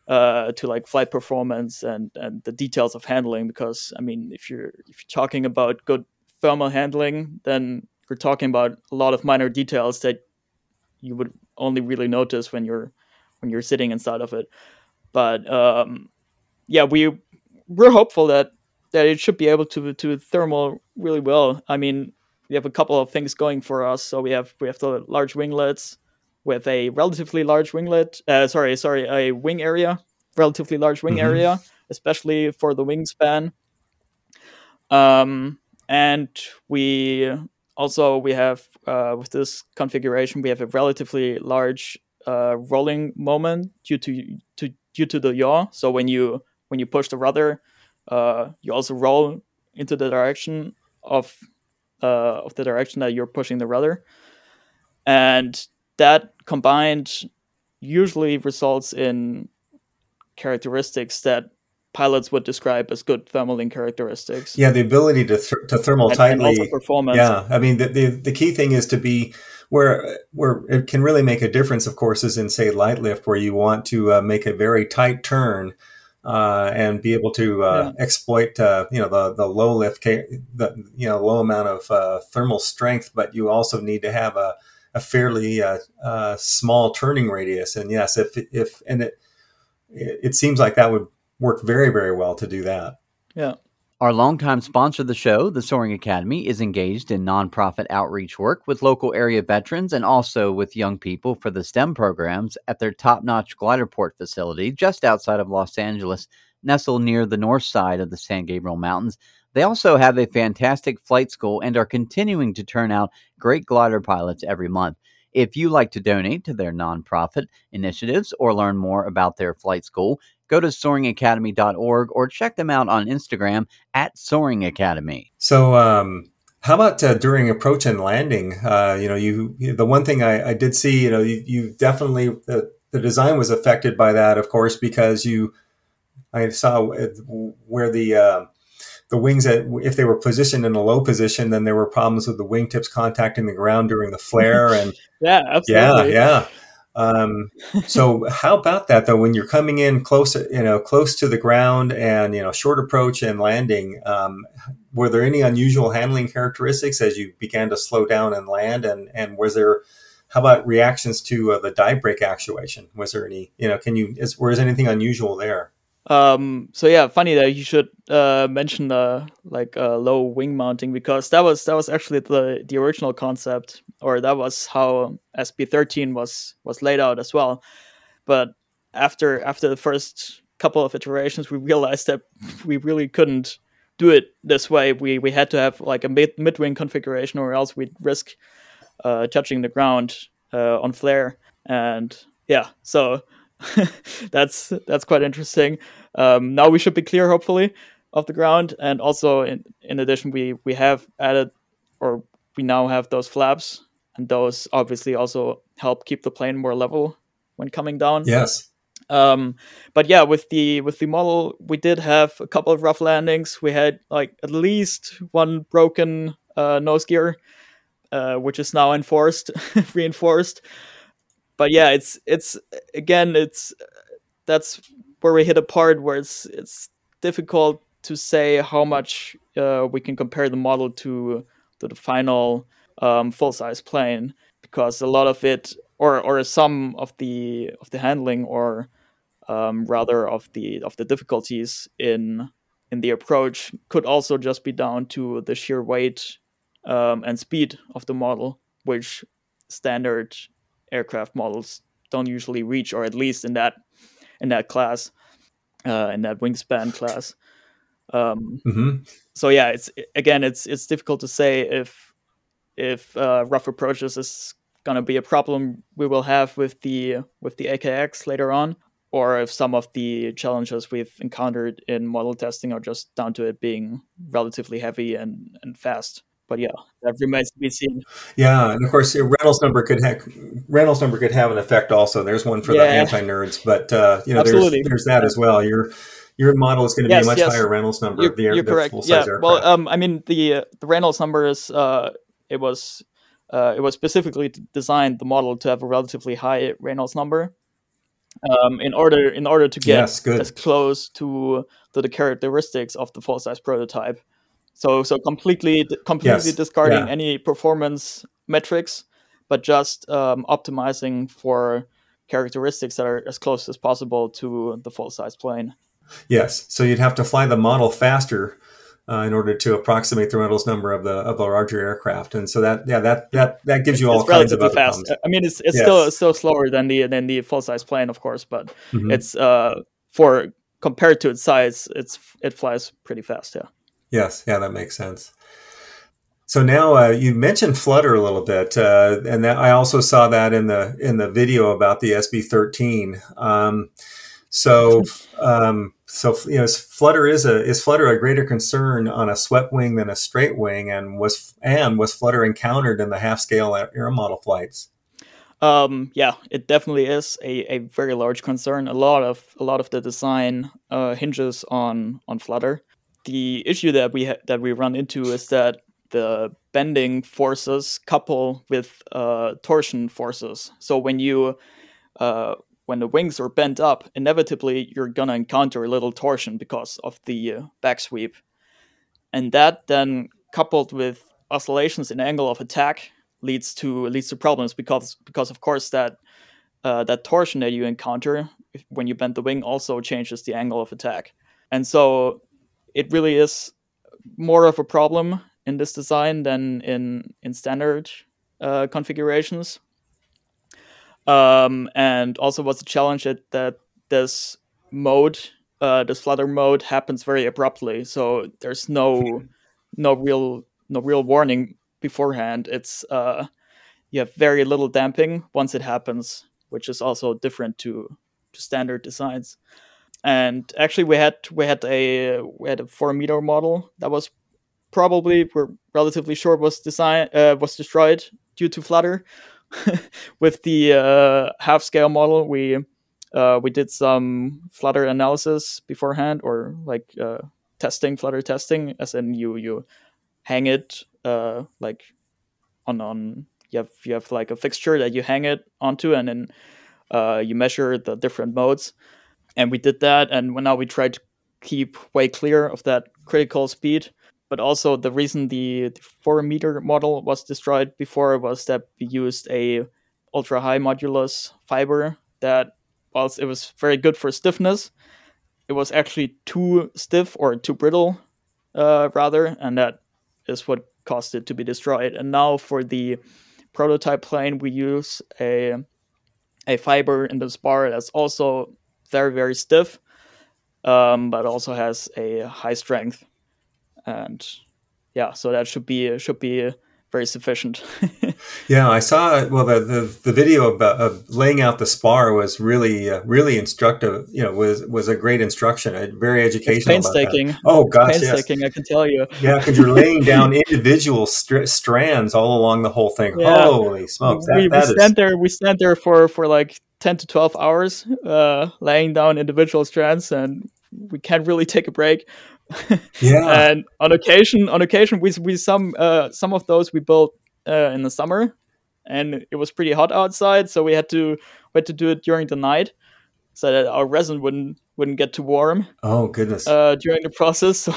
uh, to like flight performance and and the details of handling. Because I mean, if you're if you're talking about good thermal handling, then you're talking about a lot of minor details that you would only really notice when you're when you're sitting inside of it. But um, yeah, we we're hopeful that that it should be able to to thermal really well. I mean, we have a couple of things going for us. So we have we have the large winglets with a relatively large winglet. Uh, sorry, sorry, a wing area, relatively large wing Mhm. area, especially for the wingspan. Um, and we also we have uh, with this configuration we have a relatively large uh, rolling moment due to to due to the yaw. So when you when you push the rudder, uh, you also roll into the direction of uh, of the direction that you're pushing the rudder, and that combined usually results in characteristics that pilots would describe as good thermaling characteristics. Yeah, the ability to th- to thermal and, and tightly. also performance. Yeah, I mean the, the the key thing is to be where where it can really make a difference. Of course, is in say light lift where you want to uh, make a very tight turn uh, and be able to uh, exploit uh, you know the the low lift the you know low amount of uh, thermal strength, but you also need to have a a fairly uh, uh, small turning radius. And yes, if if and it it seems like that would work very very well to do that. Yeah. Our longtime sponsor of the show, the Soaring Academy, is engaged in nonprofit outreach work with local area veterans and also with young people for the STEM programs at their top notch Gliderport facility just outside of Los Angeles, nestled near the north side of the San Gabriel Mountains. They also have a fantastic flight school and are continuing to turn out great glider pilots every month. If you like to donate to their nonprofit initiatives or learn more about their flight school, go to soaringacademy.org or check them out on Instagram at Soaring Academy. So, um, how about uh, during approach and landing? Uh, you know, you the one thing I, I did see, you know, you, you definitely the, the design was affected by that, of course, because you I saw where the uh, the wings that if they were positioned in a low position, then there were problems with the wingtips contacting the ground during the (laughs) flare and yeah, absolutely. yeah, yeah. Um, (laughs) so how about that though? When you're coming in close, you know, close to the ground and you know, short approach and landing, um, were there any unusual handling characteristics as you began to slow down and land? And and was there, how about reactions to uh, the dive brake actuation? Was there any, you know, can you is was anything unusual there? Um, so yeah, funny that you should uh, mention the like uh, low wing mounting because that was that was actually the the original concept, or that was how SB13 was was laid out as well. But after after the first couple of iterations, we realized that we really couldn't do it this way. We we had to have like a mid mid wing configuration, or else we'd risk uh, touching the ground uh, on flare. And yeah, so (laughs) that's that's quite interesting. Um, now we should be clear, hopefully, of the ground, and also in in addition, we we have added, or we now have those flaps, and those obviously also help keep the plane more level when coming down. Yes. Um, but yeah, with the with the model, we did have a couple of rough landings. We had like at least one broken uh, nose gear, uh, which is now enforced, (laughs) reinforced but yeah, it's it's again it's that's where we hit a part where it's it's difficult to say how much uh, we can compare the model to to the final um, full size plane because a lot of it or or some of the of the handling or um, rather of the of the difficulties in in the approach could also just be down to the sheer weight um, and speed of the model, which standard aircraft models don't usually reach, or at least in that in that class, uh, in that wingspan class. Um, mm-hmm. So yeah, it's again, it's it's difficult to say if if uh, rough approaches is gonna be a problem we will have with the with the AKX later on, or if some of the challenges we've encountered in model testing are just down to it being relatively heavy and and fast but yeah, that remains to be seen. Yeah, and of course, Reynolds number could have Reynolds number could have an effect also. There's one for yeah. the anti nerds, but uh, you know, there's there's that as well. Your your model is going to yes, be a much yes. higher Reynolds number. You're, the, you're the correct. yeah. Aircraft. Well, um, I mean the uh, the Reynolds number is uh, it was uh, it was specifically designed the model to have a relatively high Reynolds number. Um, in order in order to get yes, as close to to the characteristics of the full size prototype so so completely completely yes. discarding yeah. any performance metrics, but just um, optimizing for characteristics that are as close as possible to the full size plane. Yes. So you'd have to fly the model faster uh, in order to approximate the Reynolds number of the of the larger aircraft, and so that yeah that that that gives you all it's kinds of fast. Problems. I mean, it's it's yes. still still slower than the than the full size plane, of course, but mm-hmm. it's uh for compared to its size, it's it flies pretty fast. Yeah. Yes, yeah, that makes sense. So now uh, you mentioned flutter a little bit, uh, and that, I also saw that in the in the video about the SB13. Um, so, um, so you know, flutter is a is flutter a greater concern on a swept wing than a straight wing, and was and was flutter encountered in the half scale air model flights? Um, yeah, it definitely is a, a very large concern. A lot of a lot of the design uh, hinges on on flutter the issue that we ha- that we run into is that the bending forces couple with uh, torsion forces. So when you uh, when the wings are bent up, inevitably you're gonna encounter a little torsion because of the uh, back sweep, and that then coupled with oscillations in angle of attack leads to leads to problems because because of course that uh, that torsion that you encounter when you bend the wing also changes the angle of attack, and so it really is more of a problem in this design than in in standard uh, configurations. Um, and also, what's a challenge that, that this mode, uh, this flutter mode, happens very abruptly. So there's no (laughs) no real no real warning beforehand. It's uh, you have very little damping once it happens, which is also different to to standard designs. And actually, we had we had a we had a four meter model that was probably we're relatively sure was design uh, was destroyed due to flutter. (laughs) With the uh, half scale model, we uh, we did some flutter analysis beforehand, or like uh, testing, flutter testing, as in you you hang it uh, like on on you have you have like a fixture that you hang it onto, and then uh, you measure the different modes. And we did that, and now we try to keep way clear of that critical speed. But also the reason the, the four meter model was destroyed before was that we used a ultra high modulus fiber that whilst it was very good for stiffness, it was actually too stiff or too brittle, uh, rather, and that is what caused it to be destroyed. And now for the prototype plane, we use a a fiber in the spar that's also very very stiff, um, but also has a high strength, and yeah, so that should be should be very sufficient. (laughs) yeah, I saw. Well, the, the, the video about uh, laying out the spar was really uh, really instructive. You know, was was a great instruction, a very educational. It's painstaking. Oh gosh, painstaking. Yes. I can tell you. Yeah, because you're laying down (laughs) individual st- strands all along the whole thing. Yeah. Holy smokes! That, we, that we stand there. We stand there for for like ten to twelve hours, uh, laying down individual strands, and we can't really take a break. (laughs) yeah. and on occasion, on occasion, we we some uh, some of those we built uh, in the summer, and it was pretty hot outside, so we had to we had to do it during the night, so that our resin wouldn't wouldn't get too warm. Oh goodness! Uh, during the process, (laughs) so,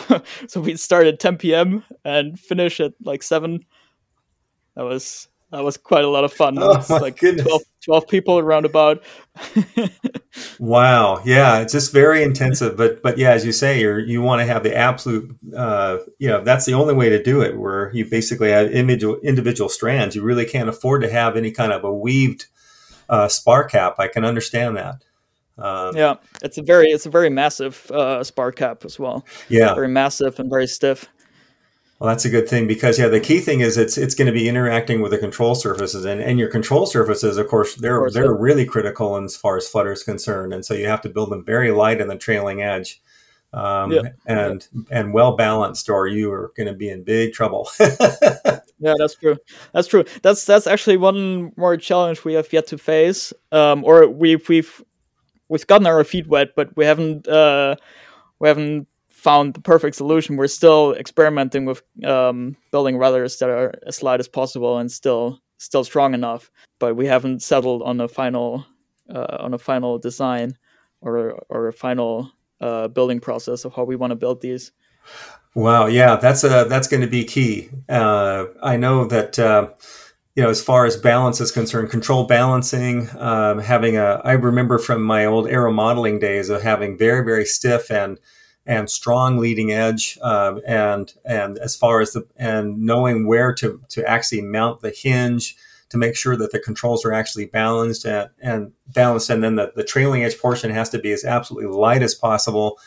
so we start at 10 p.m. and finish at like seven. That was that was quite a lot of fun. Oh, like goodness. 12, 12 people around about. (laughs) wow. Yeah. It's just very intensive. But, but yeah, as you say, you you want to have the absolute, uh, you know, that's the only way to do it where you basically have individual, individual strands. You really can't afford to have any kind of a weaved uh, spar cap. I can understand that. Um, yeah, it's a very it's a very massive uh, spar cap as well. Yeah, very massive and very stiff. Well, that's a good thing because yeah, the key thing is it's it's going to be interacting with the control surfaces, and, and your control surfaces, of course, they're of course, they're really critical as far as flutter is concerned, and so you have to build them very light in the trailing edge, um, yeah. and yeah. and well balanced, or you are going to be in big trouble. (laughs) yeah, that's true. That's true. That's that's actually one more challenge we have yet to face, um, or we've we've we've gotten our feet wet, but we haven't uh, we haven't found the perfect solution. We're still experimenting with um, building rudders that are as light as possible and still still strong enough, but we haven't settled on a final uh, on a final design or or a final uh, building process of how we want to build these. Wow, yeah, that's a that's going to be key. Uh, I know that uh, you know as far as balance is concerned, control balancing, um, having a. I remember from my old aero modeling days of having very very stiff and and strong leading edge, um, and and as far as the and knowing where to to actually mount the hinge to make sure that the controls are actually balanced and, and balanced, and then the, the trailing edge portion has to be as absolutely light as possible.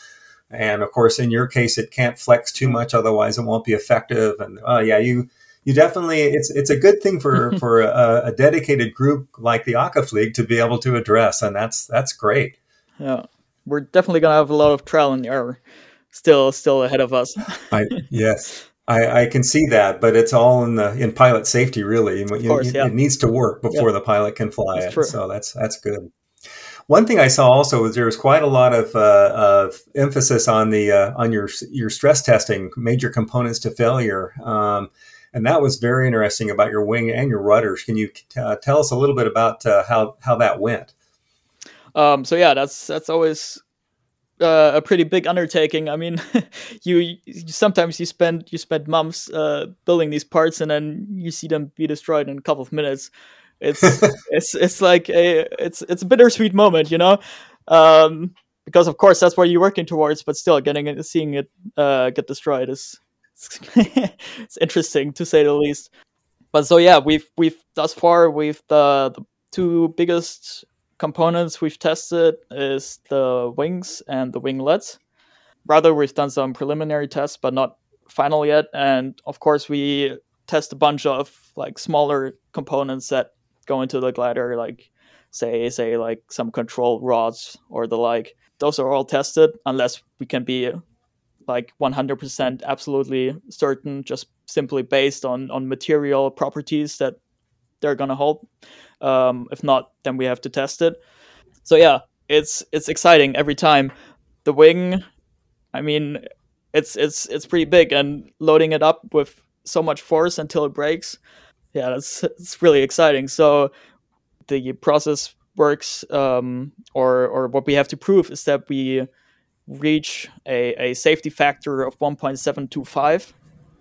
And of course, in your case, it can't flex too much, otherwise it won't be effective. And uh, yeah, you you definitely it's it's a good thing for (laughs) for a, a dedicated group like the Akaflieg to be able to address, and that's that's great. Yeah we're definitely gonna have a lot of trial and error still still ahead of us. I, (laughs) yes, I, I, can see that, but it's all in the in pilot safety. Really, of course, yeah. it needs to work before yeah. the pilot can fly that's it. True. So that's that's good. One thing I saw also was there was quite a lot of, uh, of emphasis on the uh, on your your stress testing, major components to failure. Um, and that was very interesting about your wing and your rudders. Can you uh, tell us a little bit about uh, how how that went? Um, so yeah, that's that's always uh, a pretty big undertaking. I mean, (laughs) you, you, sometimes you spend you spend months uh, building these parts, and then you see them be destroyed in a couple of minutes. It's (laughs) it's it's like a it's it's a bittersweet moment, you know, um, because of course that's what you're working towards, but still getting it, seeing it uh, get destroyed is it's (laughs) interesting to say the least. But so yeah, we've we've thus far we've the, the two biggest components we've tested is the wings and the winglets. Rather, we've done some preliminary tests, but not final yet. And of course, we test a bunch of like smaller components that go into the glider, like say say like some control rods or the like. Those are all tested unless we can be like 100% absolutely certain, just simply based on on material properties that they're gonna hold. Um, if not, then we have to test it. So yeah, it's it's exciting every time. The wing, I mean, it's it's it's pretty big, and loading it up with so much force until it breaks, yeah, that's it's really exciting. So the process works, um, or or what we have to prove is that we reach a, a safety factor of 1.725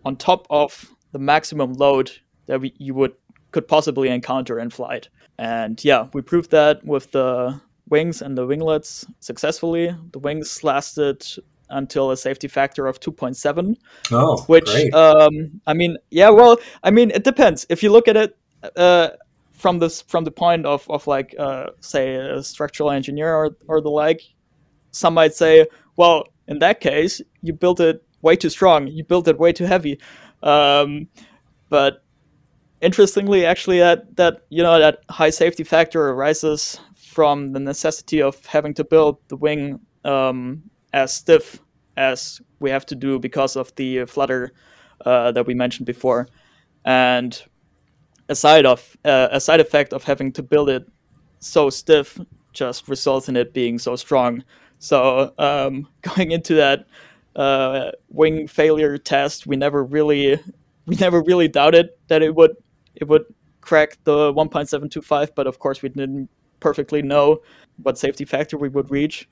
on top of the maximum load that we, you would could possibly encounter in flight. And yeah, we proved that with the wings and the winglets successfully. The wings lasted until a safety factor of 2.7. Oh, which um, I mean, yeah, well, I mean, it depends. If you look at it uh, from this from the point of of like uh, say a structural engineer or or the like, some might say, well, in that case, you built it way too strong. You built it way too heavy. Um, but interestingly, actually, that that you know that high safety factor arises from the necessity of having to build the wing um, as stiff as we have to do because of the flutter uh, that we mentioned before, and a side of uh, a side effect of having to build it so stiff just results in it being so strong. So um, (laughs) going into that uh, wing failure test, we never really we never really doubted that it would it would crack the 1.725, but of course we didn't perfectly know what safety factor we would reach,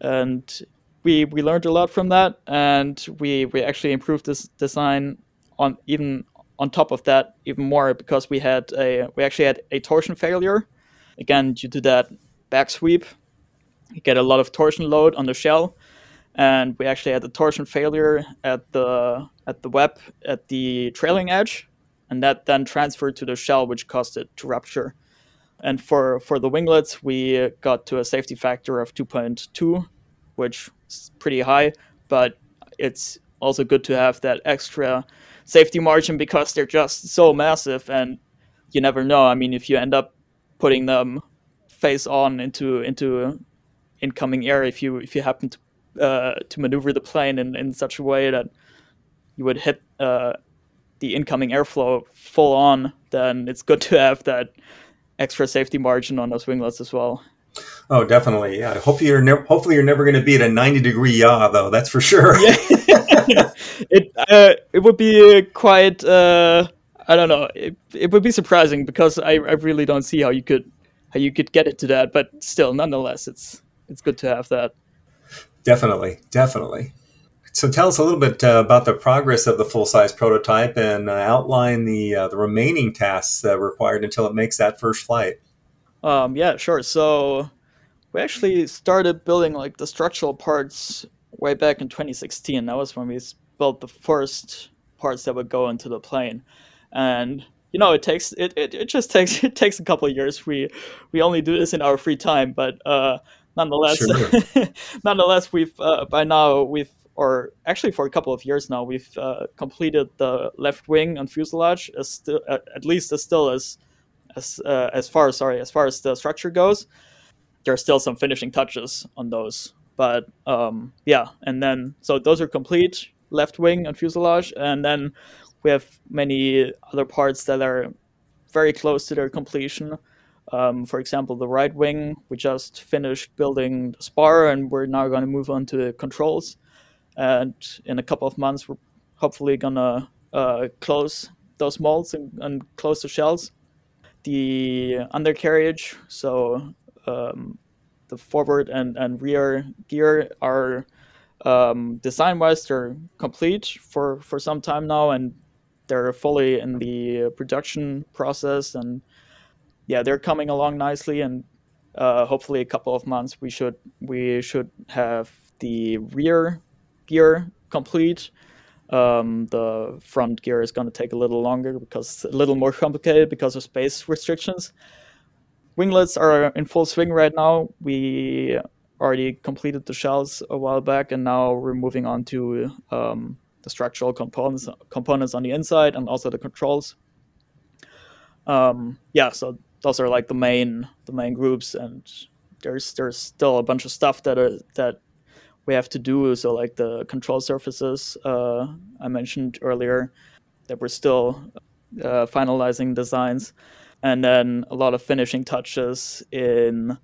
and we we learned a lot from that, and we we actually improved this design on even on top of that even more because we had a we actually had a torsion failure. Again due to that back sweep you get a lot of torsion load on the shell and we actually had a torsion failure at the at the web at the trailing edge and that then transferred to the shell which caused it to rupture. And for for the winglets we got to a safety factor of 2.2 which is pretty high but it's also good to have that extra safety margin because they're just so massive and you never know. I mean if you end up putting them face on into into incoming air if you if you happen to uh, to maneuver the plane in, in such a way that you would hit uh, the incoming airflow full on, then it's good to have that extra safety margin on those winglets as well. Oh, definitely. Yeah. Hopefully you're ne- hopefully you're never going to be at a 90 degree yaw, though. That's for sure. yeah. (laughs) it uh, it would be quite. Uh, I don't know. It, it would be surprising because I, I really don't see how you could how you could get it to that. But still, nonetheless, it's it's good to have that. Definitely, definitely. So tell us a little bit uh, about the progress of the full size prototype and uh, outline the uh, the remaining tasks required until it makes that first flight. Um, yeah, sure. So we actually started building like the structural parts way back in 2016. That was when we built the first parts that would go into the plane, and you know it takes it, it, it just takes (laughs) it takes a couple of years. We we only do this in our free time, but uh, nonetheless, sure. (laughs) nonetheless, we've uh, by now we've or actually for a couple of years now we've uh, completed the left wing and fuselage as still at least as still as as uh, as far sorry as far as the structure goes. There are still some finishing touches on those, but um, yeah, and then so those are complete left wing and fuselage, and then we have many other parts that are very close to their completion. Um, for example, the right wing, we just finished building the spar and we're now going to move on to the controls. And in a couple of months, we're hopefully to uh, close those molds and, and, close the shells. The undercarriage, so um, the forward and, and rear gear are um, design wise, they're complete for, for some time now and they're fully in the production process and yeah, they're coming along nicely, and uh, hopefully a couple of months we should we should have the rear gear complete. Um, the front gear is going to take a little longer because a little more complicated because of space restrictions. Winglets are in full swing right now. We already completed the shells a while back, and now we're moving on to um, the structural components components on the inside and also the controls. Um, yeah, so those are like the main the main groups, and there's there's still a bunch of stuff that are that we have to do. So like the control surfaces uh, I mentioned earlier, that we're still uh, finalizing designs, and then a lot of finishing touches in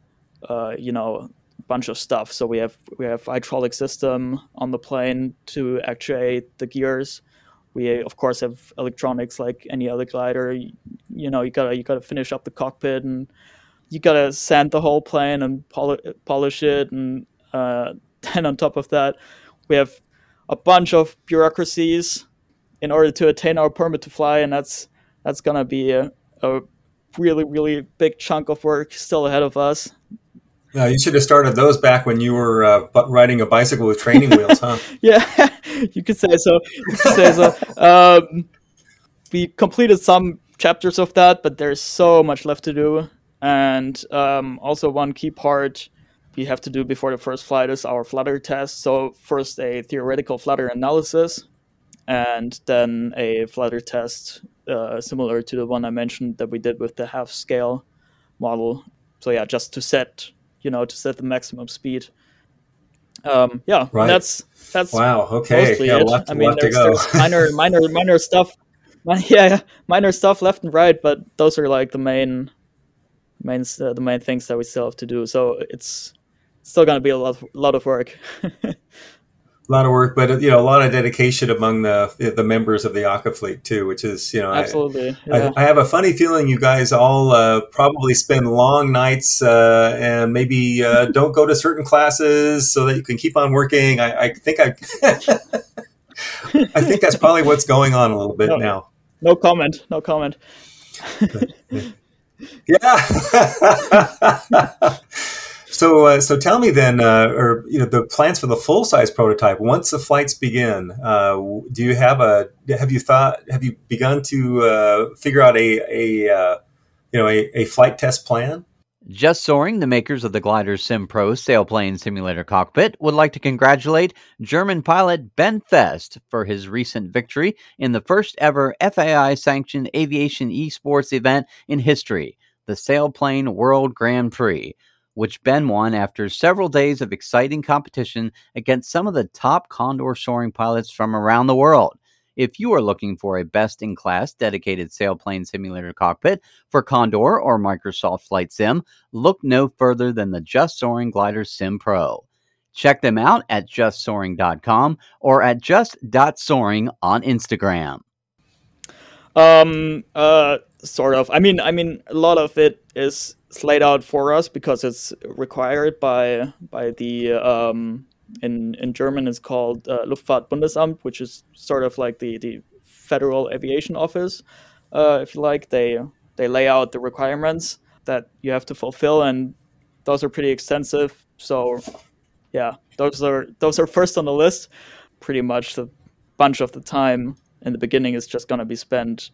uh, you know a bunch of stuff. So we have we have hydraulic system on the plane to actuate the gears. We of course have electronics like any other glider. You, you know you gotta you gotta finish up the cockpit and you gotta sand the whole plane and poli- polish it and uh, then on top of that, we have a bunch of bureaucracies in order to attain our permit to fly, and that's that's gonna be a, a really really big chunk of work still ahead of us. Yeah, you should have started those back when you were uh, riding a bicycle with training wheels, huh? (laughs) yeah, (laughs) you could say so. You could say so. (laughs) Um, we completed some chapters of that, but there's so much left to do. And um, also, one key part we have to do before the first flight is our flutter test. So first a theoretical flutter analysis, and then a flutter test uh, similar to the one I mentioned that we did with the half scale model. So yeah, just to set you know to set the maximum speed. Um, yeah, right. that's that's wow. Okay, mostly yeah, it. lot, I mean, there's, go. there's (laughs) minor minor minor stuff. (laughs) Yeah, yeah, minor stuff left and right, but those are like the main main uh, the main things that we still have to do. So it's still going to be a lot, lot of work. a (laughs) lot of work, but you know, a lot of dedication among the the members of the Akaflieg too, which is you know, absolutely. I, yeah. I, I, have a funny feeling you guys all uh, probably spend long nights uh, and maybe uh, (laughs) don't go to certain classes so that you can keep on working. I, I think I, (laughs) I think that's probably what's going on a little bit no, now. No comment. No comment. yeah. So, uh, so tell me then, uh, or you know, the plans for the full size prototype. Once the flights begin, uh, do you have a? Have you thought? Have you begun to uh, figure out a, a uh, you know, a, a flight test plan? Just Soaring, the makers of the Glider Sim Pro sailplane simulator cockpit, would like to congratulate German pilot Ben Fest for his recent victory in the first ever FAI sanctioned aviation esports event in history, the Sailplane World Grand Prix which Ben won after several days of exciting competition against some of the top Condor soaring pilots from around the world. If you are looking for a best in class dedicated sailplane simulator cockpit for Condor or Microsoft Flight Sim, look no further than the Just Soaring Glider Sim Pro. Check them out at justsoaring.com or at just.soaring on Instagram. Um uh sort of. I mean I mean a lot of it is laid out for us because it's required by by the um, in in German it's called uh, Luftfahrtbundesamt, which is sort of like the the Federal Aviation Office, uh, if you like. They they lay out the requirements that you have to fulfill, and those are pretty extensive. So yeah, those are those are first on the list. Pretty much the bunch of the time in the beginning is just going to be spent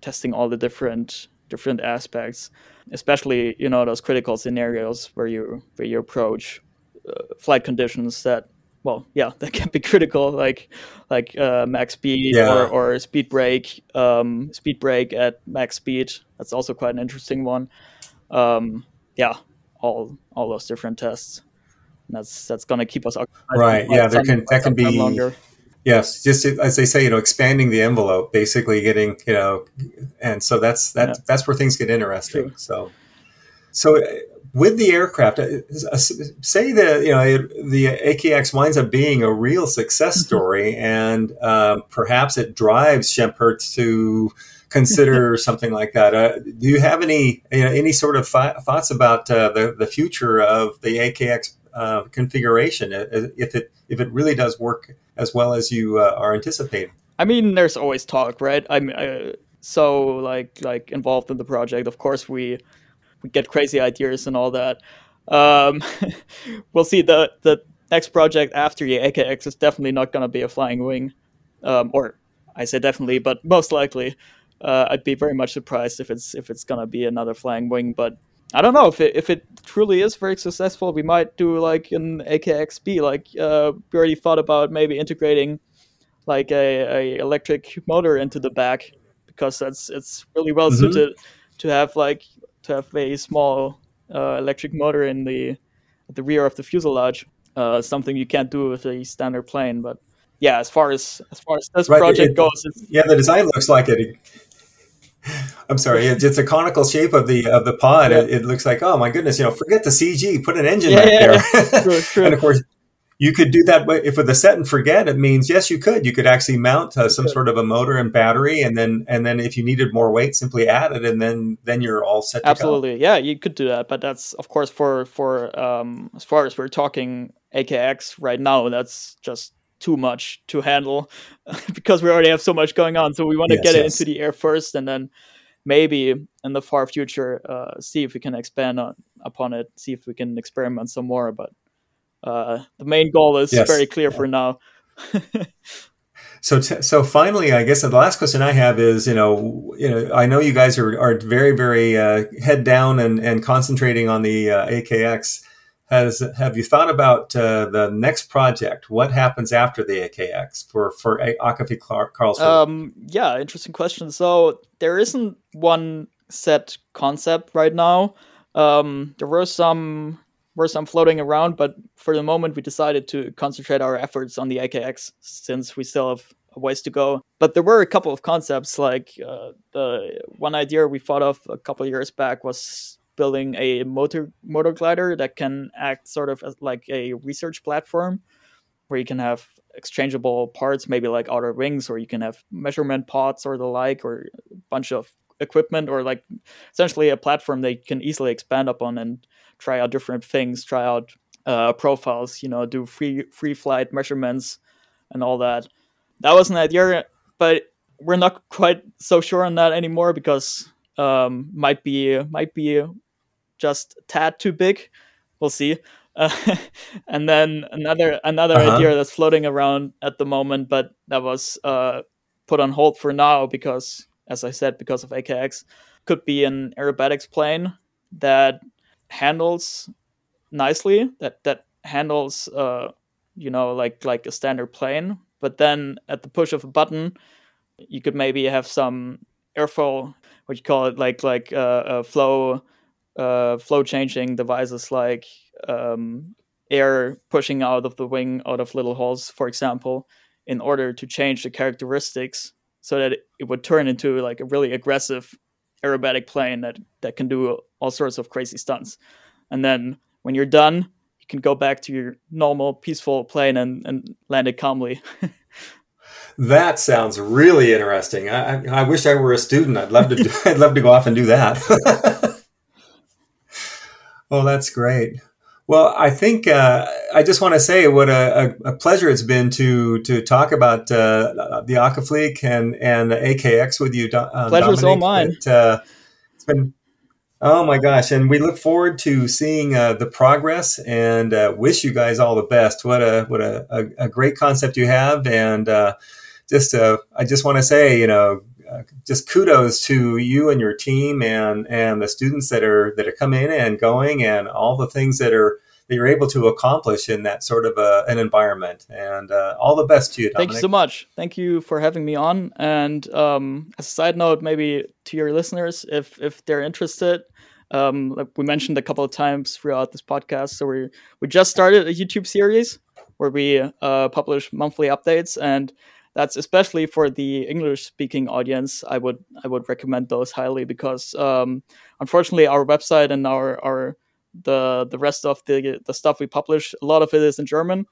testing all the different different aspects especially you know those critical scenarios where you where you approach uh, flight conditions that well yeah (laughs) that can be critical like like uh, max speed Yeah. or, or speed brake um, speed brake at max speed that's also quite an interesting one um, yeah all all those different tests And that's that's gonna keep us occupied Right, yeah, there can- that can be- longer. Yes, just as they say, you know, expanding the envelope, basically getting, you know, and so that's that. Yeah. That's where things get interesting. True. So, so uh, with the aircraft, uh, uh, say that you know the AKX winds up being a real success story, and um, perhaps it drives Schempp-Hirth to consider (laughs) something like that. Uh, do you have any you know, any sort of th- thoughts about uh, the the future of the AKX uh, configuration if it if it really does work as well as you uh, are anticipating? I mean, there's always talk, right? I'm uh, so like like involved in the project. Of course, we we get crazy ideas and all that. Um, (laughs) we'll see. the The next project after the AKX is definitely not going to be a flying wing, um, or I say definitely, but most likely. Uh, I'd be very much surprised if it's if it's going to be another flying wing, but I don't know if it if it truly is very successful. We might do like an AKXB. Like uh, we already thought about maybe integrating like a, a electric motor into the back because that's it's really well Mhm. suited to have like to have a small uh, electric motor in the at the rear of the fuselage. Uh, something you can't do with a standard plane, but yeah, as far as as far as this Right, project it- goes, it's, Yeah, the design looks like it. I'm sorry, it's, it's a conical shape of the of the pod. Yeah. It, it looks like, oh my goodness, you know, forget the CG, put an engine Yeah, back yeah, there. (laughs) True, true. and of course, you could do that if with a set and forget. It means yes, you could. You could actually mount uh, some sort of a motor and battery, and then and then if you needed more weight, simply add it, and then then you're all set. To go. Absolutely, yeah, you could do that, but that's of course for for um, as far as we're talking AKX right now, that's just too much to handle (laughs) because we already have so much going on. So we want to Yes, get it yes. into the air first, and then maybe in the far future, uh, see if we can expand on upon it, see if we can experiment some more. But uh, the main goal is Yes, very clear for now. (laughs) So, t- so finally, I guess the last question I have is, you know, you know, I know you guys are, are very, very uh, head down and, and concentrating on the uh, AKX. Has have you thought about uh, the next project? What happens after the AKX for for Akaflieg Car- Karlsruhe? Um, yeah, interesting question. So there isn't one set concept right now. Um, there were some were some floating around, but for the moment we decided to concentrate our efforts on the AKX since we still have a ways to go. But there were a couple of concepts, like uh, the one idea we thought of a couple of years back was building a motor motor glider that can act sort of like a research platform where you can have exchangeable parts, maybe like outer wings, or you can have measurement pods or the like, or a bunch of equipment, or like essentially a platform you can easily expand upon and try out different things, try out uh, profiles, you know, do free free flight measurements and all that. That was an idea, but we're not quite so sure on that anymore because um, might be might be just a tad too big. We'll see. (laughs) Uh, and then another another Uh-huh. idea that's floating around at the moment, but that was uh, put on hold for now because, as I said, because of AKX, could be an aerobatics plane that handles nicely. That that handles, uh, you know, like like a standard plane. But then at the push of a button, you could maybe have some airflow, what you call it, like like uh, uh, flow uh, flow changing devices like um, air pushing out of the wing out of little holes, for example, in order to change the characteristics so that it would turn into like a really aggressive aerobatic plane that, that can do all sorts of crazy stunts. And then when you're done, you can go back to your normal, peaceful plane and, and land it calmly. (laughs) that sounds really interesting. I, I, I wish I were a student. I'd love to. Do, (laughs) I'd love to go off and do that. (laughs) oh, that's great. Well, I think uh, I just want to say what a, a, pleasure it's been to to talk about uh, the Akaflieg and and AKX with you. Uh, Pleasure's all mine. Uh, it's been oh my gosh, and we look forward to seeing uh, the progress and uh, wish you guys all the best. What a what a, a, a great concept you have, and uh, just uh, I just want to say, you know, just kudos to you and your team and and the students that are that are coming in and going and all the things that are that you're able to accomplish in that sort of a, an environment. And uh, all the best to you, Dominic. Thank you so much. Thank you for having me on. And um, as a side note, maybe to your listeners, if if they're interested, um, like we mentioned a couple of times throughout this podcast, so we we just started a YouTube series where we uh, publish monthly updates, and that's especially for the English speaking audience. I would I would recommend those highly because um, unfortunately our website and our our the the rest of the the stuff we publish a lot of it is in German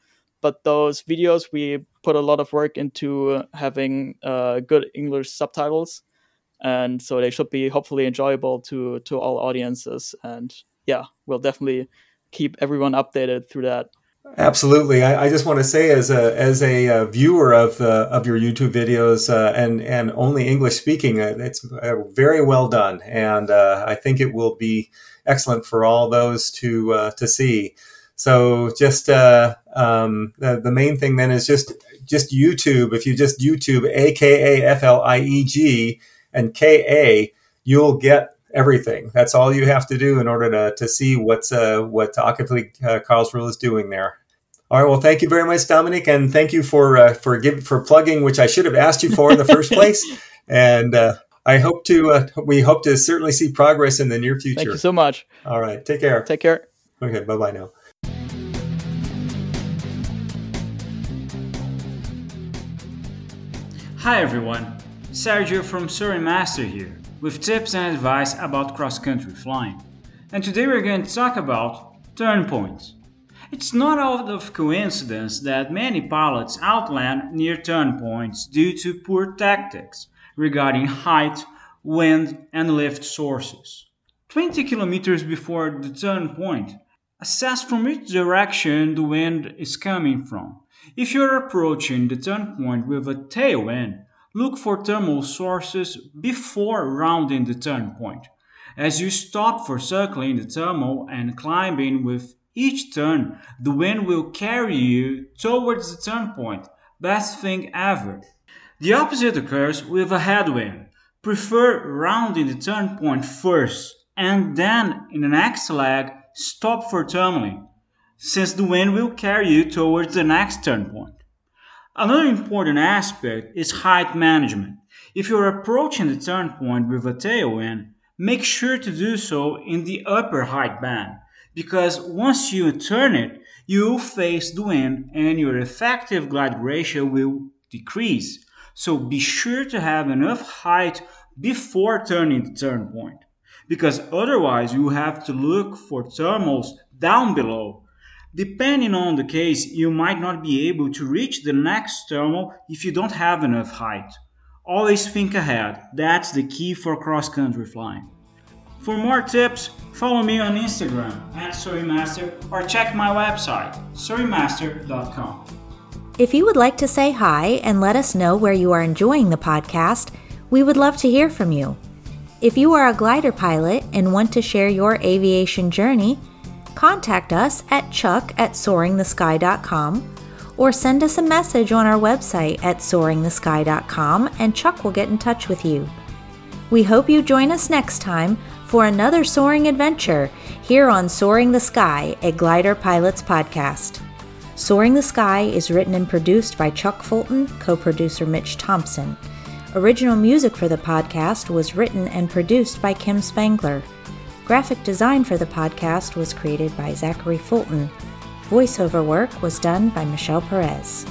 but those videos we put a lot of work into having uh, good English subtitles, and so they should be hopefully enjoyable to to all audiences. And yeah, we'll definitely keep everyone updated through that. Absolutely. I, I just want to say, as a as a uh, viewer of the of your YouTube videos uh, and and only English speaking, uh, it's uh, very well done, and uh, I think it will be excellent for all those to uh, to see. So just uh, um, the the main thing then is just just YouTube. If you just YouTube A K A F L I E G and K A, you'll get everything. That's all you have to do in order to, to see what's uh, what Akaflieg uh, Karlsruhe is doing there. All right. Well, thank you very much, Dominic, and thank you for uh, for give, for plugging, which I should have asked you for in the first (laughs) place. And uh, I hope to uh, we hope to certainly see progress in the near future. Thank you so much. All right. Take care. Take care. Okay. Bye bye now. Hi everyone, Sergio from Soaring Master here, with tips and advice about cross-country flying. And today we're going to talk about turn points. It's not out of coincidence that many pilots outland near turn points due to poor tactics regarding height, wind, and lift sources. 20 kilometers before the turn point, assess from which direction the wind is coming from if you're approaching the turn point with a tailwind, look for thermal sources before rounding the turn point. As you stop for circling the thermal and climbing with each turn, the wind will carry you towards the turn point. Best thing ever. The opposite occurs with a headwind. Prefer rounding the turn point first and then in the next leg stop for thermaling since the wind will carry you towards the next turn point. Another important aspect is height management. If you're approaching the turn point with a tailwind, make sure to do so in the upper height band, because once you turn it, you face the wind and your effective glide ratio will decrease. So be sure to have enough height before turning the turn point, because otherwise you have to look for thermals down below Depending on the case, you might not be able to reach the next thermal if you don't have enough height. Always think ahead, that's the key for cross country flying. For more tips, follow me on Instagram at SoaringMaster or check my website, soaringmaster.com. If you would like to say hi and let us know where you are enjoying the podcast, we would love to hear from you. If you are a glider pilot and want to share your aviation journey, contact us at chuck at soaringthesky.com or send us a message on our website at soaringthesky.com and Chuck will get in touch with you. We hope you join us next time for another soaring adventure here on Soaring the Sky, a Glider Pilots podcast. Soaring the Sky is written and produced by Chuck Fulton, co producer Mitch Thompson. Original music for the podcast was written and produced by Kim Spangler. Graphic design for the podcast was created by Zachary Fulton. Voiceover work was done by Michelle Perez.